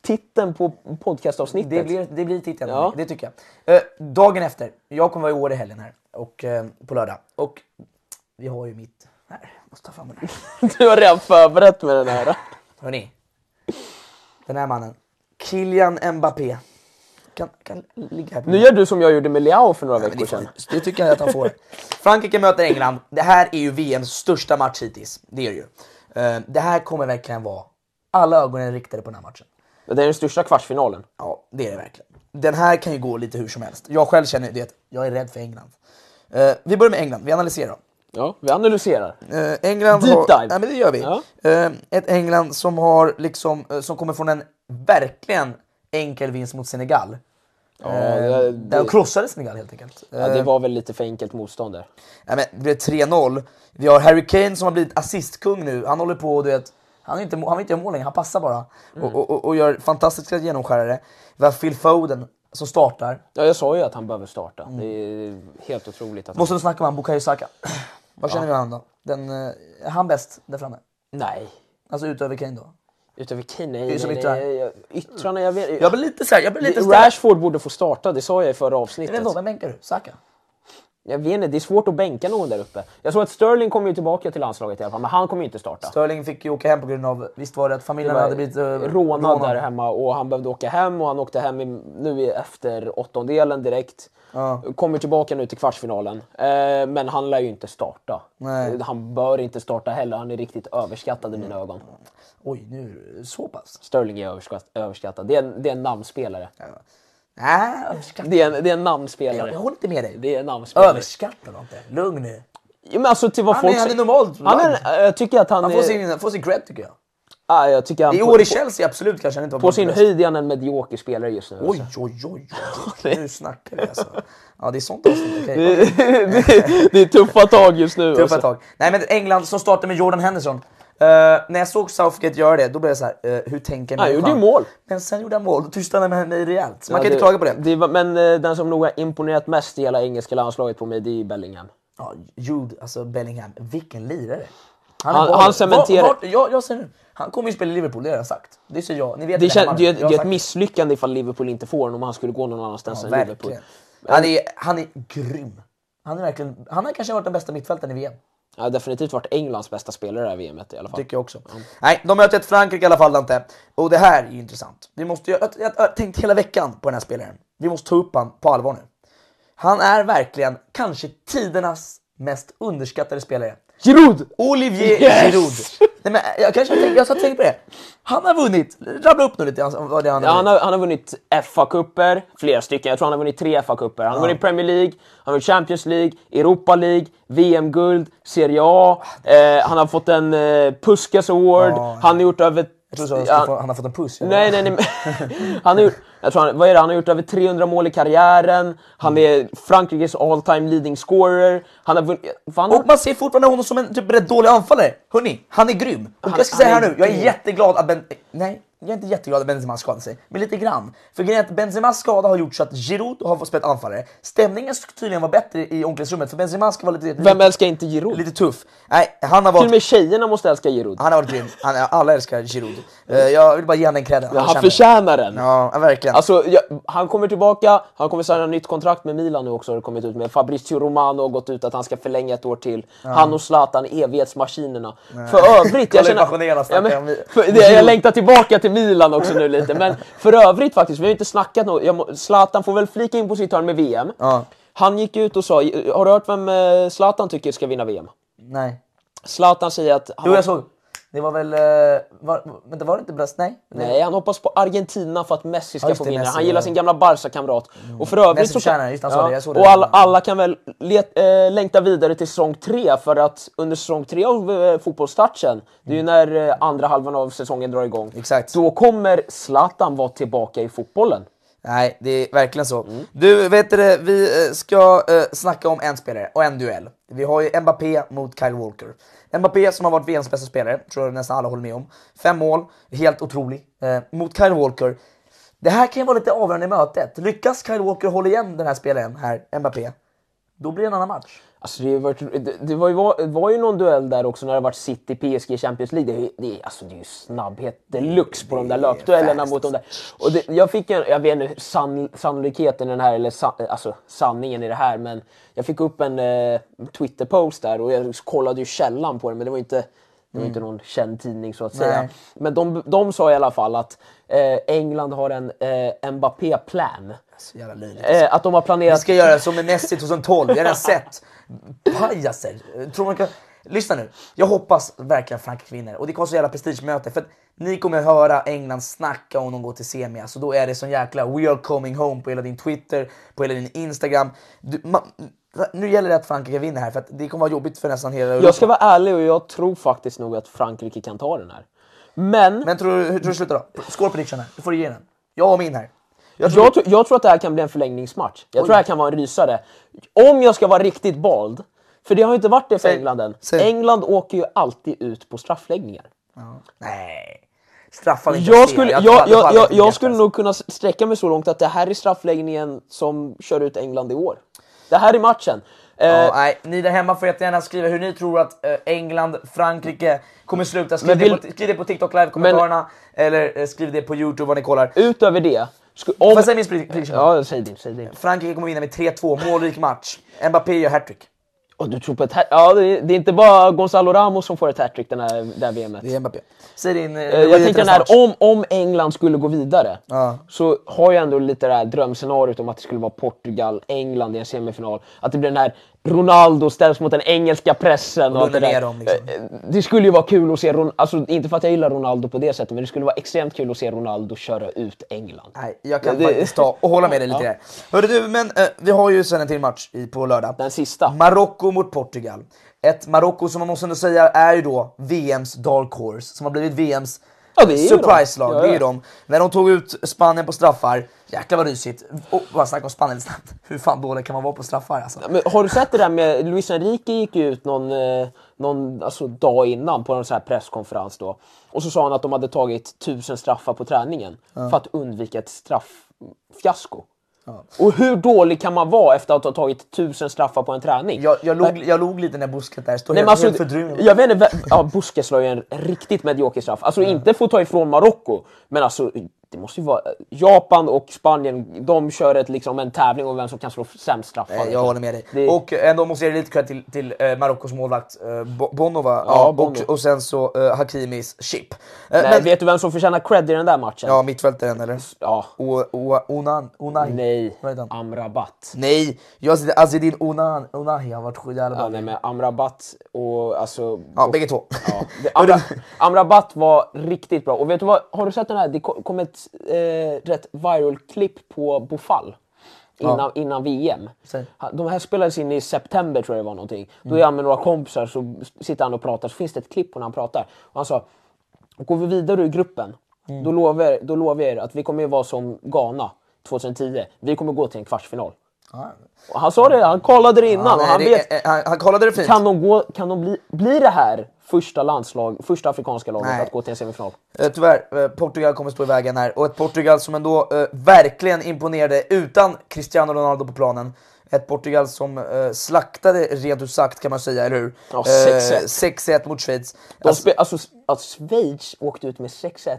titeln på podcastavsnittet? Det blir, det blir titeln, Ja. det tycker jag. Eh, dagen efter, jag kommer vara i år i helgen här, och, eh, på lördag. Och vi har ju mitt... Här, jag måste ta fram den här. Du har redan förberett med den här. Hörni. Den här mannen. Kylian Mbappé. Kan, kan ligga här på Nu gör du som jag gjorde med Leao för några veckor sedan. det tycker jag att han får. Frankrike möter England. Det här är ju VMs största match hittills. Det är det ju. Eh, det här kommer verkligen vara... Alla ögon är riktade på den här matchen. Det är den största kvartsfinalen. Ja, det är det verkligen. Den här kan ju gå lite hur som helst. Jag själv känner det, jag är rädd för England. Eh, vi börjar med England, vi analyserar. Ja, vi analyserar. Eh, England Deep har, dive. Ja, men det gör vi. Ja. Ett England som har liksom, som kommer från en verkligen enkel vinst mot Senegal. Ja, Eh, det, det, krossade Senegal helt enkelt. ja, det var väl lite för enkelt motstånd där. Ja, men det blev 3-0. Vi har Harry Kane som har blivit assistkung nu. Han håller på, du vet, han, är inte, han vill inte göra mål längre, han passar bara. Mm. Och, och, och, och gör fantastiska genomskärare. Vi har Phil Foden som startar. Ja, jag sa ju att han behöver starta. Det är helt otroligt att han... Måste du snacka med han Bukayo Saka? Vad känner vi om han då? Den, eh, är han bäst där framme? Nej. Alltså utöver Kane då? Utöver Kane? Nej, nej, yttrar. nej, jag- Yttrarna, jag vet Jag blir lite såhär, jag blir lite Rashford borde få starta, det sa jag i förra avsnittet. inte, vem bänkar du? Saka? Jag vet inte, det är svårt att bänka någon där uppe. Jag tror att Sterling kommer ju tillbaka till landslaget i alla fall, men han kommer ju inte starta. Sterling fick ju åka hem på grund av, visst var det att familjen hade blivit uh, rånad där hemma och han behövde åka hem och han åkte hem i, nu efter åttondelen direkt. Kommer tillbaka nu till kvartsfinalen. Eh, men han lär ju inte starta. Nej. Han bör inte starta heller, han är riktigt överskattad i mina ögon. Oj, nu, så pass? Sterling är överskatt, överskattad. Det är, en- det är en namnspelare. Nej, överskattad. Det är en, det är en namnspelare. Jag håller inte med dig. Det är en namnspelare. Överskattad inte. Lugn nu. Ja, men alltså till vad Han folk är, han är normalt Han är, jag tycker att han, Han får är... sin, får sin cred tycker jag. Ja, jag tycker han I på- år i Chelsea absolut kanske han inte var På sin höjd är han en medioker spelare just nu. Oj, alltså. oj, oj, oj. Nu snackar vi alltså. Ja, det är sånt avsnitt. okej. Det, det, det är tuffa tag just nu. Tuffa alltså. tag. Nej men England som startar med Jordan Henderson. Eh, när jag såg Southgate göra det, då blev jag så här, eh, hur tänker Han människan? gjorde ju mål. Men sen gjorde han mål, då tystnade han mig rejält. Så man Ja, kan inte klaga på det. var- men eh, den som nog har imponerat mest i hela engelska landslaget på mig, det är Bellingham. Ja, Jude, alltså Bellingham, vilken lirare. Han- bra. han cementerar- jag, jag säger nu, han kommer ju spela i Liverpool, det har jag sagt. Det säger jag, ni vet Det, det kän, det, är- det är ett misslyckande ifall Liverpool inte får honom om han skulle gå någon annanstans Ja, än Liverpool. verkligen. Han är, han är grym. Han, är verkligen, han har kanske varit den bästa mittfältaren i VM. Har definitivt varit Englands bästa spelare i det här VMet i alla fall. Tycker jag också. Nej, de möter ett Frankrike i alla fall inte. Och det här är ju intressant. Vi måste, jag, jag, har tänkt hela veckan på den här spelaren. Vi måste ta upp han på allvar nu. Han är verkligen kanske tidernas mest underskattade spelare. Giroud! Olivier Yes! Giroud. Nej, men jag kanske tänkt, jag har tänkt på det. Han har vunnit, rabbla upp nu lite vad det han Ja, har han, har, han har vunnit FA-cuper, flera stycken. Jag tror han har vunnit tre FA-cuper. Han har vunnit Premier League, han har vunnit Champions League, Europa League, VM-guld, Serie A. Eh, han har fått en eh, Puskas Award. Han har gjort över... Jag tror så, jag Ja, han har fått en puss. Nej, nej, nej. han har gjort, jag tror han, vad är det? han har gjort över 300 mål i karriären. Han är Frankrikes all time leading scorer. Han har. Fan, Och man ser fortfarande honom som en typ rätt dålig anfallare. Hörni, han är grym. Och Han- jag ska säga han här är nu, jag är grym. jätteglad att Ben... Nej, jag är inte jätteglad att Benzema skadade sig. Men lite grann. För grejen är att Benzemas skada har gjort så att Giroud har fått spela anfallare. Stämningen ska tydligen vara bättre i omklädningsrummet för Benzema ska vara lite, Vem älskar inte Giroud? lite tuff. Nej, han har Till och varit... med tjejerna måste älska Giroud. Han har varit grym. Han, alla älskar Giroud. Eh, jag vill bara ge honom den credden. Ja, han förtjänar den. Ja, verkligen. Alltså, jag, han kommer tillbaka, han kommer signa nytt kontrakt med Milan nu också har det kommit ut med. Fabrizio Romano har gått ut att han ska förlänga ett år till. Han och Zlatan, evighetsmaskinerna. För övrigt, jag känner... Ja, men, för, det, jag längtar tillbaka till Milan också nu lite, men för övrigt faktiskt, vi har inte snackat något. Jag, Zlatan får väl flika in på sitt hörn med VM. Ja. Han gick ut och sa, har du hört vem eh, Zlatan tycker ska vinna VM? Nej. Zlatan säger att... Han, Jo, jag såg. Det var väl... eh, Var, men det var det inte Brest? Nej. Nej, han hoppas på Argentina för att Messi ska Ja, få det, vinna. Messi, han gillar ja. sin gamla Barca-kamrat. Och för övrigt Messi så förtjänar det, just han sa det, jag såg det. Och alla, alla kan väl let, äh, längta vidare till säsong tre för att under säsong tre av äh, fotbollstouchen, det är ju när äh, andra halvan av säsongen drar igång, Exakt. då kommer Zlatan vara tillbaka i fotbollen. Nej, det är verkligen så. Mm. Du, vet du det, vi eh, ska eh, snacka om en spelare och en duell. Vi har ju Mbappé mot Kyle Walker. Mbappé som har varit VMs bästa spelare, tror jag nästan alla håller med om. Fem mål, helt otrolig. Eh, mot Kyle Walker. Det här kan ju vara lite avgörande i mötet. Lyckas Kyle Walker hålla igen den här spelaren här, Mbappé, då blir det en annan match. Alltså det, varit, det, det, var ju, var, det var ju någon duell där också när det varit City, PSG, i Champions League. Det, det, alltså det är ju snabbhet deluxe på de där löpduellerna mot de där. Och det, jag fick en, jag vet inte sann, sannolikheten i den här, eller san, alltså sanningen i det här, men jag fick upp en eh, Twitter-post där och jag kollade ju källan på det, men det var inte det var inte någon känd tidning så att säga. Mm. Nej. Men de, de sa i alla fall att eh, England har en eh, Mbappé-plan. Så jävla löjligt. Eh, att de har Vi planerat... ska göra som med Messi 2012, jag har redan sett. Pajaser. Tror man kan... Lyssna nu, jag hoppas verkligen Frankrike vinner och det kommer så jävla prestigemöte för att ni kommer höra England snacka om de går till semi, så då är det sån jäkla we are coming home på hela din Twitter, på hela din Instagram. Du, man, nu gäller det att Frankrike vinner här för att det kommer vara jobbigt för nästan hela Europa. Jag ska vara ärlig och jag tror faktiskt nog att Frankrike kan ta den här. Men Men tror du, hur tror du det slutar då? Score prediction här, du får ge den. Jag har min här. Jag tror, jag, tror- jag tror att det här kan bli en förlängningsmatch. Jag tror det här kan vara en rysare. Om jag ska vara riktigt bald, för det har ju inte varit det för Säg- England än. säg. England åker ju alltid ut på straffläggningar. Nej. Straffar inte Jag skulle, jag, jag, jag, jag, blir skulle nog kunna sträcka mig så långt att det här är straffläggningen som kör ut England i år. Det här är matchen. Eh, Ja, nej, ni där hemma får jättegärna skriva hur ni tror att eh, England, Frankrike kommer sluta. Skriv, vill- det, på, skriv det på TikTok live kommentarerna eller eh, skriv det på Youtube vad ni kollar. Utöver det, sku, Får jag säga min prediction? Ja, säg din, säg din. Frankrike kommer vinna med 3-2, målrik match. Mbappé gör hattrick. Och du tror på ett hat- Ja, det är, det är inte bara Gonzalo Ramos som får ett hattrick den här, det här VMet. Det är Mbappé. Säg din... eh, Eh, Jag tänkte match? om, om England skulle gå vidare Ja. så har jag ändå lite det här drömscenariot om att det skulle vara Portugal, England i en semifinal. Att det blir den här Ronaldo ställs mot den engelska pressen. Och allt det, där. dem, liksom. Eh, eh, det skulle ju vara kul att se, Ron- alltså inte för att jag gillar Ronaldo på det sättet, men det skulle vara extremt kul att se Ronaldo köra ut England. Nej, jag kan Det- faktiskt ta och hålla med dig lite där. Hörru du, men eh, vi har ju sen en till match i, på lördag. Den sista. Marocko mot Portugal. Ett Marocko som man måste ändå säga är ju då VMs dark horse, som har blivit VMs Ja, surprise-lag. de. Ja, Det är ju ja. de. När de tog ut Spanien på straffar, jäklar vad rysigt. Och bara snacka om Spanien snabbt. Hur fan dålig kan man vara på straffar alltså? Men har du sett det där med Luis Enrique gick ut någon, eh, någon alltså, dag innan på en sån här presskonferens då. Och så sa han att de hade tagit tusen straffar på träningen för att undvika ett strafffiasko. Och hur dålig kan man vara efter att ha tagit tusen straffar på en träning? Jag, jag, log, jag log lite när Busquets där stod Nej, helt, alltså, helt fördruven. jag vet inte, ja, Busquets la ju en riktigt medioker straff. Alltså inte få ta ifrån Marocko, men alltså det måste ju vara... Japan och Spanien, de kör ett, liksom, en tävling om vem som kan slå sämst straffar. Eh, Jag håller med dig. Det- Och ändå måste jag ge lite cred till, till eh, Marockos målvakt eh, Bo- Bono va? Ja, Bono. Och, och sen så eh, Hakimis chip. Eh, Nej, men, vet du vem som förtjänar cred i den där matchen? ja, mittfältaren eller? Ja. O, o, Onan, Onay. Nej? Amrabat. Nej, jag säger Azedin Onan, Onahi har varit sjukt jävla Ja, nej, men Amrabat och alltså... Ja, och, bägge två. Ja, Amra, Amrabat var riktigt bra. Och vet du vad, har du sett den här? Det kom kom ett eh, rätt viral klipp på Bofall. Innan, innan VM. Han- De här spelades in i september tror jag det var någonting. Då är han med några kompisar så sitter han och pratar så finns det ett klipp på när han pratar. Och han sa, går vi vidare ur gruppen då, lovar, då lovar jag er att vi kommer att vara som Ghana 2010. Vi kommer gå till en kvartsfinal. Och han sa det, han kollade det innan Ja, och nej, han det- vet han, han kollade det fint. kan de, gå, kan de bli, bli det här första landslag, första afrikanska laget Nej. att gå till en semifinal? Eh, tyvärr, eh, Portugal kommer stå i vägen här. Och ett Portugal som ändå eh, verkligen imponerade utan Cristiano Ronaldo på planen. Ett Portugal som eh, slaktade rent ut sagt kan man säga, eller hur? Ja, Eh, 6-1. 6-1 mot Schweiz. Alltså, alltså, att Schweiz åkte ut med 6-1.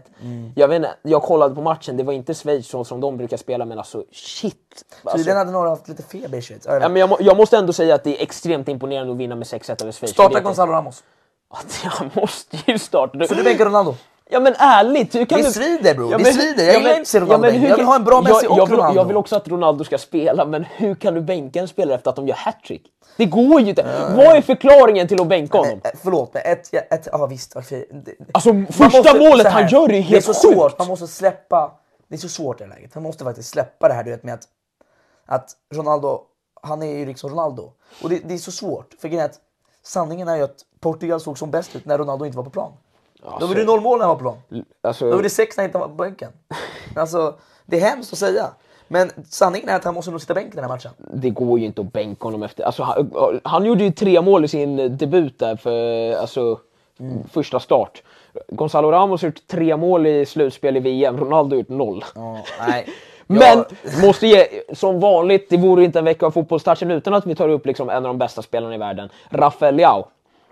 Jag vet inte, jag kollade på matchen, det var inte Schweiz så som de brukar spela men alltså shit. Alltså, tydligen hade några haft lite feber i Schweiz. Ja, men jag, jag måste ändå säga att det är extremt imponerande att vinna med 6-1 över Schweiz. Starta Gonzalo Ramos. Att Han måste ju starta. Så du bänkar Ronaldo? Ja men ärligt, hur kan Det du... svider, bror. Det men- svider. Jag gillar men- inte Ronaldo längre. hur Jag vill ha en bra Messi jag, och jag vill, Ronaldo. Jag vill också att Ronaldo ska spela, men hur kan du bänka en spelare efter att de gör hattrick? Det går ju inte. Vad är förklaringen till att bänka honom? Eh, Förlåt, men ett... ett ja visst, det- Alltså första måste- målet här, han gör är helt Det är så sjukt. svårt, man måste släppa... Det är så svårt i det här läget. Man måste faktiskt släppa det här du vet med att, att Ronaldo, han är ju liksom Ronaldo. Och det, det är så svårt, för grejen är att sanningen är ju att Portugal såg som bäst ut när Ronaldo inte var på plan. Då var det noll mål när han var på plan. Alltså, Då var det sex när han inte var på bänken. Alltså, det är hemskt att säga. Men sanningen är att han måste nog sitta bänk den här matchen. det går ju inte att bänka honom efter... Alltså, han, han gjorde ju tre mål i sin debut där för alltså, första start. Gonzalo Ramos har gjort tre mål i slutspel i VM, Ronaldo har gjort noll. nej. Men måste ge, som vanligt, det vore inte en vecka av fotbollstouchen utan att vi tar upp liksom en av de bästa spelarna i världen, Rafael Leao.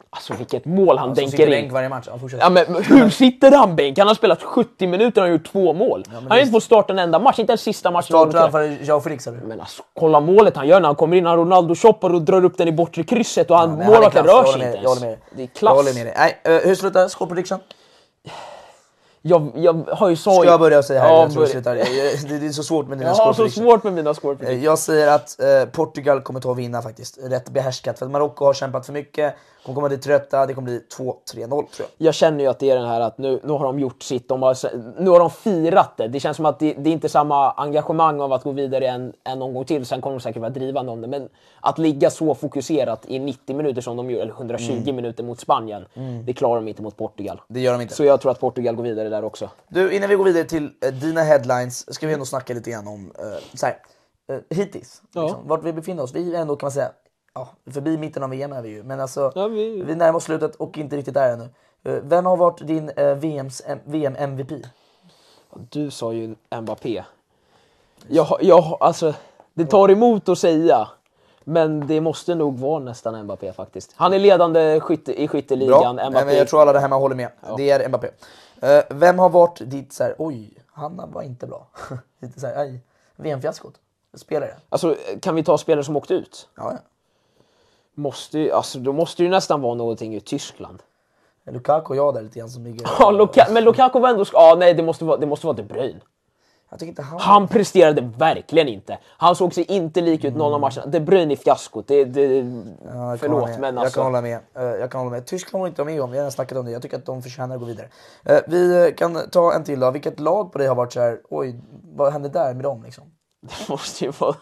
Alltså vilket mål han Som dänker in. bänk varje match. Ja. Ja, men hur sitter han bänk? Han har spelat 70 minuter och har gjort två mål. han har inte fått starta en enda match, inte ens sista matchen. Startar han för Joao Felix eller? Men alltså, kolla målet han gör när han kommer in. Han Ronaldo-shoppar och drar upp den i bortre krysset och han, målvakten rör Jag sig inte med, jag ens. håller med. Det är Jag klass. håller med dig. Nej, eh, hur slutar score prediction? Jag, jag har ju så... Ska jag börja säga här? Ja, jag. Jag- det, det är så svårt med dina Jag score har så svårt med mina predictions. Eh, Jag säger att eh, Portugal kommer ta och vinna faktiskt. Rätt behärskat. För att Marocko har kämpat för mycket. Kommer komma dit trötta. Det kommer bli 2-3-0 tror jag. Jag känner ju att det är den här att nu, nu har de gjort sitt, de har, nu har de firat det. Det känns som att det, det är inte samma engagemang av att gå vidare en, en omgång till. Sen kommer de säkert vara drivande om det. Men att ligga så fokuserat i 90 minuter som de gjorde, eller 120 Mm. minuter mot Spanien, det klarar de inte mot Portugal. Det gör de inte. Så jag tror att Portugal går vidare där också. Du, innan vi går vidare till eh, dina headlines ska vi ändå snacka lite grann om eh, så här, eh, hittills. Liksom, vart vi befinner oss. Vi är ändå kan man säga, ja, förbi mitten av VM är vi ju. Men alltså, Ja, vi- vi närmar oss slutet och inte riktigt där ännu. Eh, vem har varit din eh, VMs, M- VM MVP? Du sa ju Mbappé. Jag, jag, alltså, det tar emot att säga. Men det måste nog vara nästan Mbappé faktiskt. Han är ledande skytte, i Bra. skytteligan. Nej, Mbappé. men jag tror alla där hemma håller med. Det är Mbappé. Eh, vem har varit ditt så här, oj, han var inte bra. Lite så här, aj, VM-fiaskot. Spelare. Alltså, kan vi ta spelare som åkte ut? Ja, ja. Måste ju, alltså, då måste ju nästan vara någonting i Tyskland. Lukaku och jag där lite grann som ligger... Ja, Luka, men Lukaku var ändå... Ja, nej, det måste vara, det måste vara De Bruyne. Jag tycker inte han... Han presterade verkligen inte. Han såg sig inte lik ut någon av matcherna. De Bruyne i fiaskot. Det, det, Ja, jag förlåt, men Jag alltså. kan hålla med. Eh, jag kan hålla med. Tyskland håller inte jag med om, vi har redan snackat om det. Jag tycker att de förtjänar att gå vidare. Eh, vi kan ta en till då. Vilket lag på dig har varit så här, oj, vad hände där med dem liksom? Det måste ju vara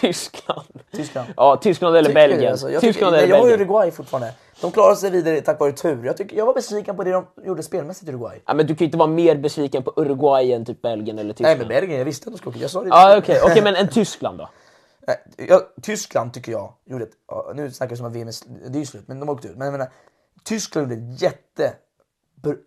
Tyskland. Tyskland. Ja, Tyskland eller Tycker? Belgien. Alltså, jag, Tyskland tycker, eller jag har. Uruguay fortfarande. De klarade sig vidare tack vare tur. Jag, tycker, jag var besviken på det de gjorde spelmässigt i Uruguay. Ja, men du kan ju inte vara mer besviken på Uruguay än typ Belgien eller Nej Tyskland. men Belgien, jag visste att de skulle åka. Jag sa det. Ja, okej, okej, men en Tyskland då? Nej, jag, Tyskland tycker jag gjorde ett, ja, nu snackar jag som att VM är, det är ju slut, men de åkte ut. Men jag menar, Tyskland gjorde ett jätte,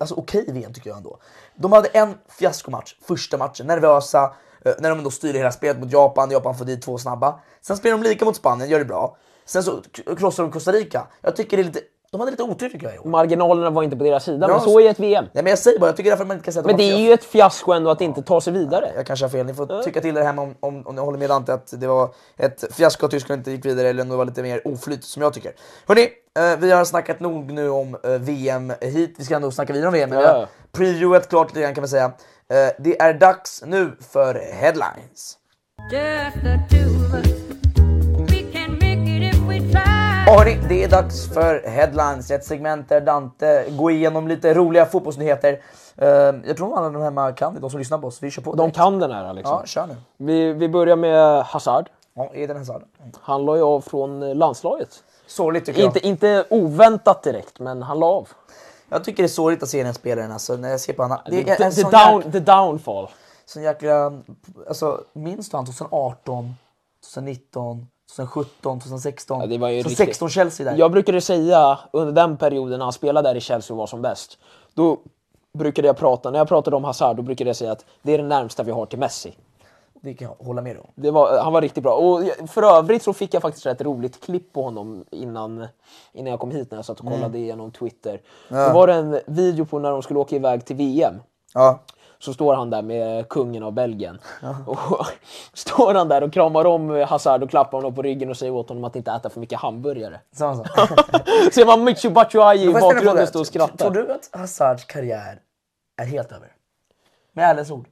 alltså okej VM tycker jag ändå. De hade en fiaskomatch, första matchen, nervösa, när de då styrde hela spelet mot Japan, Japan får dit två snabba. Sen spelar de lika mot Spanien, gör det bra. Sen så krossar de Costa Rica. Jag tycker det är lite, de hade lite otur tycker jag i år. Marginalerna var inte på deras sida, Ja, men så är ett VM. Nej men jag säger bara, jag tycker därför man inte kan säga att Men de det är ju ett fiasko ändå att inte ta sig vidare. Jag kanske har fel, ni får tycka till det hemma om, om, om ni håller med Dante att det var ett fiasko att Tyskland inte gick vidare eller om det var lite mer oflyt som jag tycker. Hörni, eh, vi har snackat nog nu om eh, VM hit, vi ska ändå snacka vidare om VM, men vi Ja. har previewat klart lite grann kan man säga. Eh, det är dags nu för headlines. Och hörni, det är dags för headlines, ett segment där Dante går igenom lite roliga fotbollsnyheter. Eh, jag tror alla de hemma kan det, de som lyssnar på oss. Vi kör på De direkt. kan den här liksom. Ja, kör nu. Vi, vi börjar med Hazard. Ja, Eden Hazard. Han la ju av från landslaget. Sorgligt tycker jag. Inte, inte oväntat direkt, men han la av. Jag tycker det är sorgligt att se den spelaren alltså, när jag ser på honom. Det The, är the, sån, down, jäk, the downfall. sån jäkla... Alltså, minns du han 2018, 2019, 2017, 2016? Ja, det var ju 2016 Chelsea där. Jag brukade säga under den perioden när han spelade där i Chelsea och var som bäst. Då brukade jag prata, när jag pratade om Hazard, då brukade jag säga att det är det närmsta vi har till Messi. Det kan jag hålla med om. Var, han var riktigt bra. Och för övrigt så fick jag faktiskt ett roligt klipp på honom innan, innan jag kom hit när jag satt och Mm. kollade igenom Twitter. Då var det en video på när de skulle åka iväg till VM. Ja. Så står han där med kungen av Belgien. Och står han där och kramar om Hazard och klappar honom på ryggen och säger åt honom att inte äta för mycket hamburgare. Samma sak. Ser man Michu Batshuayi i bakgrunden stå och Tror skratta. du att Hazards karriär är helt över? Med ärlighetens ord.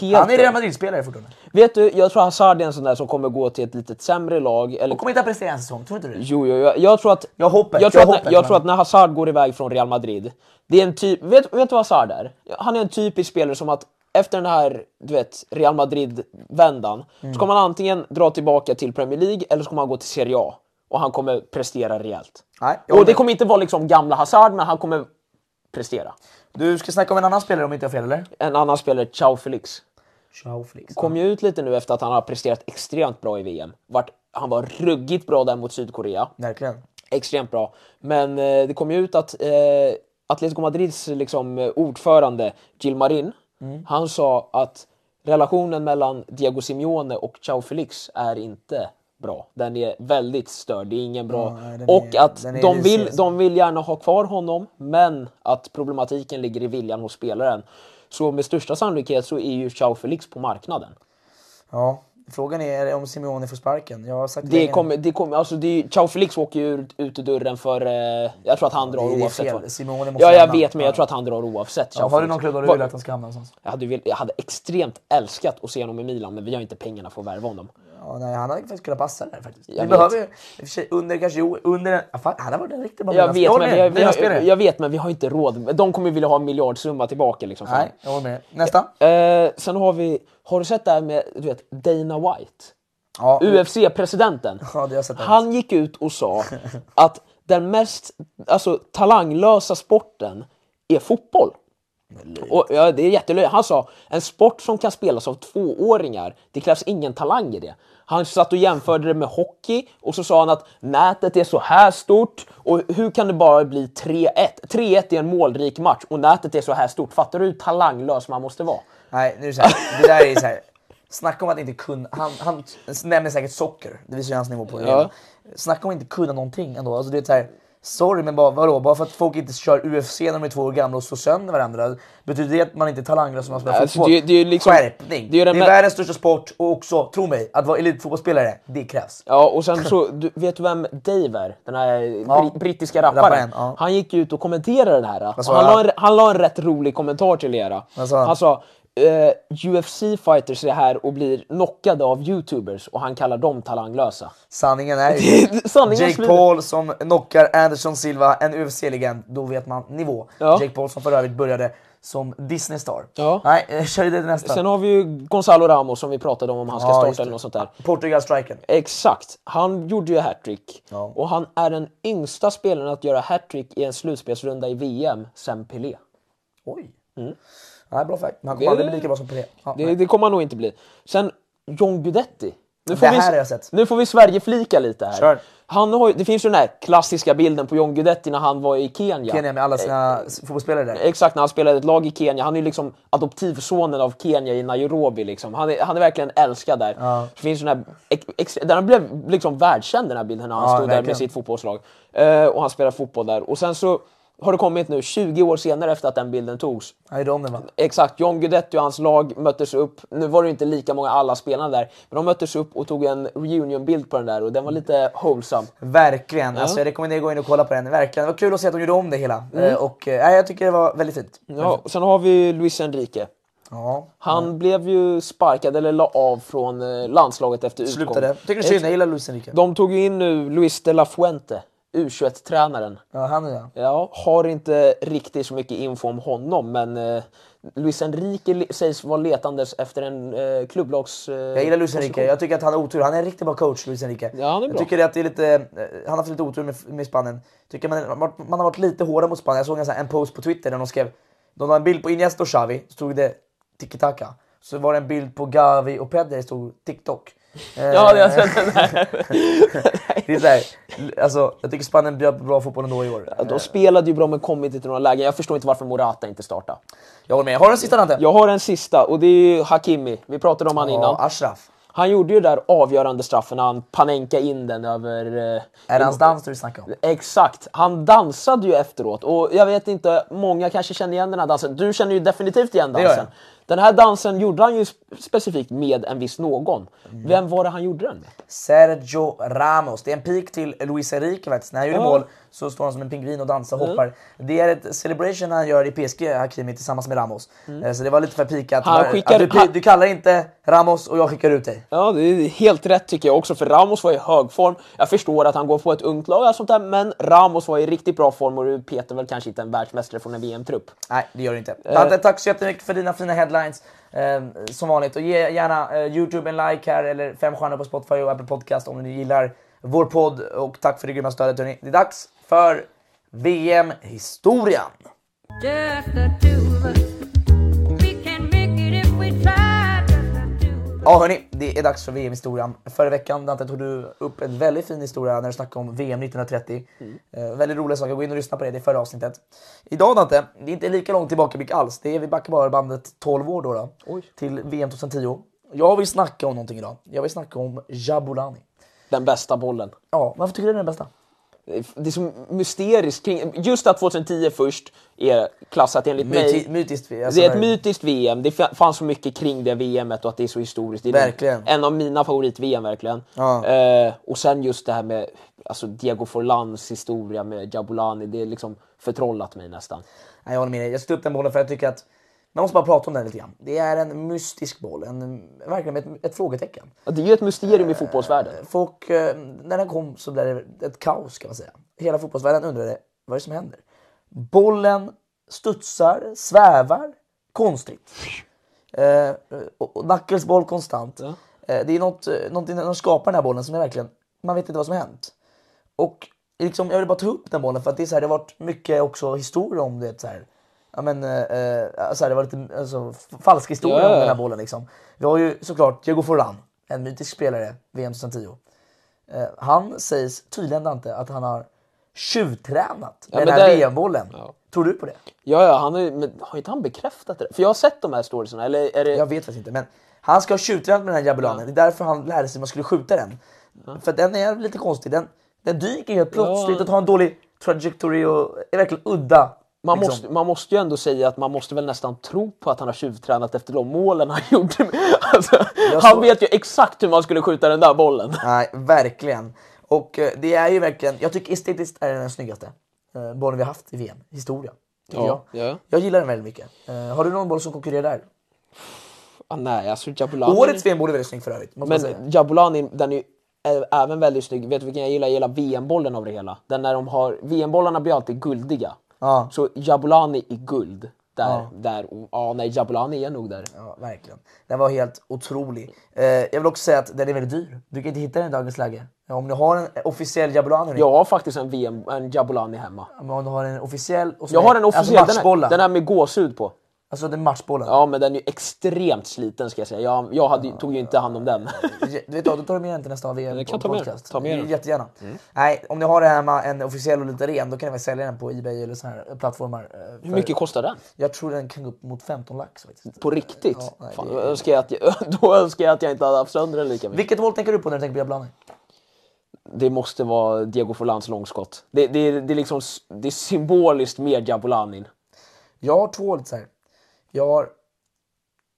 Helt Han är Real Madrid-spelare fortfarande. Vet du, jag tror Hazard är en sån där som kommer gå till ett litet sämre lag. Eller... Och kommer inte att prestera en säsong, tror inte du? Jo, jo, jag, jag tror att... Jag hoppas, Jag tror, jag att, hoppas, jag tror att när Hazard går iväg från Real Madrid, det är en typ... Vet, vet du vad Hazard är? Han är en typisk spelare som att efter den här, du vet, Real Madrid-vändan, Mm. så kommer han antingen dra tillbaka till Premier League eller så kommer han gå till Serie A. Och han kommer prestera rejält. Nej, och det kommer inte vara liksom gamla Hazard, men han kommer prestera. Du ska snacka om en annan spelare om inte jag fel, eller? En annan spelare, Ciao Felix. Ciao Felix. kom ju ut lite nu efter att han har presterat extremt bra i VM. Vart, han var ruggigt bra där mot Sydkorea. Verkligen. Extremt bra. Men eh, det kom ju ut att eh, Atletico Madrids liksom, eh, ordförande Gilmarin, han sa att relationen mellan Diego Simeone och Ciao Felix är inte bra. Den är väldigt störd, det är ingen bra. nej, den och är- att är de vill, de vill gärna ha kvar honom, men att problematiken ligger i viljan hos spelaren. Så med största sannolikhet så är ju Ciao Felix på marknaden. Ja, frågan är om Simeone får sparken. Jag har sagt Det länge kommer, det kommer, alltså det, är- Ciao Felix åker ju ut, ur dörren för, eh, jag tror att han drar det är oavsett. vad- Simeone måste ja, jag vet, men jag Ja. tror att han drar oavsett. Ja, har du någon klubb där du vill att han ska hamna någonstans? jag, hade, jag hade extremt älskat att se honom i Milan, men vi har inte pengarna för att värva honom. Ja, nej, han hade faktiskt kunnat passa där faktiskt. Jag Vi vet. behöver ju, för sig, under kanske, jo, under fan, han har varit en riktigt bra Jag vet, men vi, har- vi, har, Milan-spelare. jag vet, men vi har inte råd. De kommer vilja ha en miljardsumma tillbaka. Liksom, Nej, jag håller med. Nästa. Eh, sen har vi, har du sett det här med du vet, Dana White? Ja, UFC-presidenten. Ja, jag. Han gick ut och sa att den mest alltså, talanglösa sporten är fotboll. Och, ja, det är jättelöjligt. Han sa en sport som kan spelas av tvååringar, det krävs ingen talang i det. Han satt och jämförde det med hockey och så sa han att nätet är så här stort och hur kan det bara bli 3-1? 3-1 är en målrik match och nätet är så här stort. Fattar du hur talanglös man måste vara? Nej, nu är det så här. Det där är så här. Snacka om att inte kunna, han, han nämner säkert socker, det visar ju hans nivå på det. Ja. Snacka om att inte kunna någonting ändå. Alltså, det är så här, sorry men bara, vadå? Bara för att folk inte kör UFC när de är två år gamla och slår sönder varandra, betyder det att man inte är talanglös som man spelar Alltså, fotboll? det är- det är liksom- Skärpning! det är Det är, världens största sport och också, tro mig, att vara elitfotbollsspelare, det krävs. Ja, och sen så, du, vet du vem Dave är? Den här Ja. bri- brittiska rapparen. Rapparen, ja. Han gick ut och kommenterade det här. Han la, en, han la en rätt rolig kommentar till era. Han? Han sa eh, UFC-fighters är här och blir knockade av YouTubers och han kallar dem talanglösa. Sanningen är ju... Sanningen Jake Paul som knockar Anderson Silva, en UFC-legend, då vet man nivå. Ja. Jake Paul som för övrigt började som Disney-star. Ja. Nej, eh, kör det nästa. Sen har vi ju Gonzalo Ramos som vi pratade om om han ska Ja, starta eller något sånt där. Portugal-striken. Exakt. Han gjorde ju hattrick. Ja. Och han är den yngsta spelaren att göra hattrick i en slutspelsrunda i VM sen Pelé. Oj. Nej, bra fact. Men han kommer Mm. Det- aldrig bli lika bra som Pelé. Ja, Det, det kommer han nog inte bli. Sen John Guidetti. Nu Det här vi, har jag sett. Nu får vi Sverige-flika lite här. Kör. Han har, det finns ju den här klassiska bilden på John Guidetti när han var i Kenya. Kenya med alla sina s- fotbollsspelare där. Exakt, när han spelade ett lag i Kenya. Han är ju liksom adoptivsonen av Kenya i Nairobi. Liksom. Han, är, han är verkligen älskad där. Det finns den här, ex, där han blev liksom världskänd den här bilden när han Ja, stod där verkligen. med sitt fotbollslag. Eh, och han spelar fotboll där. Och sen så har det kommit nu, 20 år senare efter att den bilden togs, Han gjorde om va? Exakt, John Guidetti och hans lag möttes upp. Nu var det inte lika många alla spelarna där, men de möttes upp och tog en reunion-bild på den där och den var lite wholesome. Verkligen. Alltså, jag rekommenderar att gå in och kolla på den. Verkligen. Det var kul att se att de gjorde om det hela. Mm. Eh, och eh, jag tycker det var väldigt fint. Ja, sen har vi Luis Enrique. Ja. Han blev ju sparkad, eller la av från eh, landslaget efter utgång. Slutade. Tycker det är synd, jag gillar Luis Enrique. De tog ju in nu Luis de la Fuente, U21-tränaren. Ja, han är ja. Ja, har inte riktigt så mycket info om honom, men eh, Luis Enrique sägs vara letandes efter en eh, klubblags... Eh, Jag gillar Luis Enrique. Jag tycker att han har otur. Han är en riktigt bra coach, Luis Enrique. Ja, han är jag bra. tycker att det är lite, eh, han har haft lite otur med, med Spanien. Tycker man, man, har varit- lite hårda mot Spanien. Jag såg en, här- en post på Twitter där de skrev, de har en bild på Iniesta och Xavi, så stod det tiki-taka. Så var det en bild på Gavi och Pedri, det stod TikTok. Eh, Ja, det jag sett den där. det är så här, alltså, jag tycker Spanien gör bra fotboll ändå i år. De spelade ju bra men kom inte till några lägen. Jag förstår inte varför Morata inte startade. Jag håller med. Har du en sista Dante? Jag har en sista och det är Hakimi. Vi pratade om han innan. Ja, Ashraf. Han gjorde ju där avgörande straffen när han panenka in den över... Eh, Är det hans dans du vill snacka om? Exakt. Han dansade ju efteråt och jag vet inte, många kanske känner igen den här dansen. Du känner ju definitivt igen Det dansen. Den här dansen gjorde han ju sp- specifikt med en viss någon. Mm. Vem var det han gjorde den med? Sergio Ramos. Det är en pik till Luis Enrique faktiskt. När han gjorde Ja. mål så står han som en pingvin och dansar och hoppar. Det är ett celebration han gör i PSG, Hakimi, tillsammans med Ramos. Eh, Så det var lite för pikat. Att skickar- du, du kallar inte Ramos och jag skickar ut dig. Ja, det är helt rätt tycker jag också, för Ramos var i hög form. Jag förstår att han går på ett ungt lag och sånt där, men Ramos var i riktigt bra form och du petar väl kanske inte en världsmästare från en VM-trupp. Nej, det gör det inte. Eh. Tack så jättemycket för dina fina headlines. Eh, som vanligt. Och ge gärna eh, Youtube en like här eller fem stjärnor på Spotify och Apple Podcast om ni gillar vår podd. Och tack för det grymma stödet hörni. Det är dags för VM-historien. Ja hörni, det är dags för VM-historien. Förra veckan Dante tog du upp en väldigt fin historia när du snackade om VM 1930. Eh, väldigt roliga saker, gå in och lyssna på det, det är förra avsnittet. Idag Dante, det är inte lika långt tillbakablick alls. Det är, vi backar bara bandet 12 år då, då till VM 2010. Jag vill snacka om någonting idag. Jag vill snacka om Jabulani. Den bästa bollen. Ja, varför tycker du det är den bästa? Det är så mysteriskt kring... Just att 2010 först är klassat enligt mig... Myti, mytiskt. Alltså, det är ett när- mytiskt VM, det fa- fanns så mycket kring det VMet och att det är så historiskt. Det är Verkligen. En av mina favorit-VM verkligen. Ja. Eh, och sen just det här med alltså Diego Forlans historia med Jabulani, det är liksom förtrollat mig nästan. Nej, jag håller med dig. Jag ta upp den bollen för jag tycker att man måste bara prata om den lite grann. Det är en mystisk boll, en, verkligen ett, ett frågetecken. Ja, Det är ju ett mysterium i fotbollsvärlden. Folk, eh, när den kom så blev det ett kaos kan man säga. Hela fotbollsvärlden undrade vad är det som händer. Bollen studsar, svävar, konstigt. Eh, och, och nackelsboll konstant. Ja. Eh, det är något, eh, någonting när de skapar den här bollen som är verkligen, man vet inte vad som har hänt. Och liksom, jag vill bara ta upp den bollen för att det, är så här, det har varit mycket också historia om det. Så här. Ja, men, eh, eh, så här, det var lite alltså, falsk historia Ja. om den här bollen. Liksom. Vi har ju såklart Diego Forlan, en mytisk spelare, VM 2010. Eh, han sägs tydligen Dante att han har tjuvtränat Ja, med den här det- VM-bollen. Ja. Tror du på det? Ja, ja, han ju- men har inte han bekräftat det? För jag har sett de här storiesarna, eller är det... Jag vet faktiskt inte, men Han ska ha tjuvtränat med den här Jabulani. Det är därför han lärde sig att man skulle skjuta den. För den är lite konstig. Den, den dyker helt plötsligt och tar en dålig trajectory och är verkligen udda. Man, liksom. måste, man måste ju ändå säga att man måste väl nästan tro på att han har tjuvtränat efter de målen han gjorde. Alltså, han vet ju exakt hur man skulle skjuta den där bollen. Nej, verkligen. Och eh, det är ju verkligen, jag tycker estetiskt är det den snyggaste eh, bollen vi har haft i VM, historia. Ja, jag. ja. jag gillar den väldigt mycket. Eh, har du någon boll som konkurrerar där? Ah, nej, alltså Jabulani... Årets VM-boll är väldigt snygg för övrigt. Men Jabulani, den är ju även väldigt snygg. Vet du vilken jag gillar? Jag gillar VM-bollen av det hela. Den när de har... VM-bollarna blir alltid guldiga. Ja. Så Jabulani i guld. Där, Ja. där. Ja, nej, Jabulani är nog där. Ja, verkligen. Den var helt otrolig. Eh, jag vill också säga att den är väldigt dyr. Du kan inte hitta den i dagens läge. Om du har en officiell Jabulani, Jag har faktiskt en VM, en Jabulani hemma. men om du har en officiell... Jag har en alltså officiell, den, matchbollen. här, den här med gåshud på. Alltså den matchbollen. Ja, men den är ju extremt sliten ska jag säga. Jag, jag hade, tog ju inte hand om den. Du vet då tar du med den till nästa VM kan ta med den. podcast. Ta med den. Mm. Jättegärna. Nej, om ni har det hemma, en officiell och lite ren, då kan ni väl sälja den på Ebay eller såna här plattformar. eh, Hur för- mycket kostar den? Jag tror den kan gå upp mot 15 lax faktiskt. På riktigt? Ja, nej, Fan, det- då, önskar jag att jag, då önskar jag att jag inte hade haft sönder den lika mycket. Vilket mål tänker du på när du tänker på Jablani? Det måste vara Diego Forlans långskott. Det, det, det, är liksom, det är symboliskt med Jabulanin. Jag har två lite så här. Jag har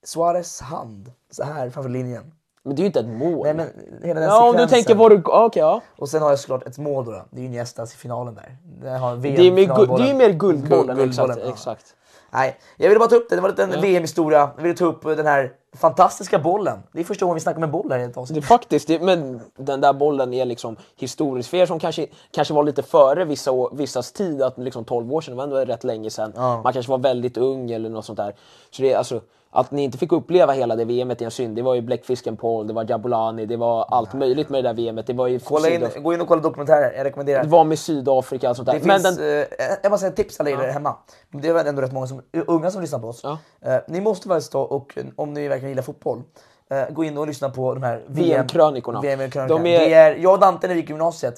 Suarez hand, så här framför linjen. Men det är ju inte ett mål. Nej men hela den ja, om du tänker vad du... Okej, ja. Och sen har jag såklart ett mål då. då. Det är ju Iniestas i finalen där. Där har VM Det är, mer, det är mer guldbollen. Guld- exakt, guldbollen, ja. exakt. Nej, jag ville bara ta upp det. Det var en VM-historia. Jag ville ta upp den här fantastiska bollen. Det är första gången vi snackar om en boll här i ett Det, avsnitt. faktiskt, det, men den där bollen är liksom historisk. För er som kanske, kanske var lite före vissa, år- vissas tid, att liksom 12 år sedan, det var ändå rätt länge sedan. Man kanske var väldigt ung eller något sånt där. Så det är alltså, att ni inte fick uppleva hela det VMet är en synd. Det var ju Bläckfisken Paul, det var Jabulani, det var allt möjligt med det där VMet. Det var ju Kolla in, gå in och kolla dokumentärer, jag rekommenderar. det var med Sydafrika och sånt där. Det Men finns, den, eh, jag bara säger ett tips alla er hemma. Det är väl ändå rätt många som, unga som lyssnar på oss. Ja. Eh, ni måste faktiskt ta och om ni verkligen gillar fotboll, eh, gå in och lyssna på de här VM-krönikorna. VM-krönikorna. De är- Det är, jag och Dante när vi gick i gymnasiet.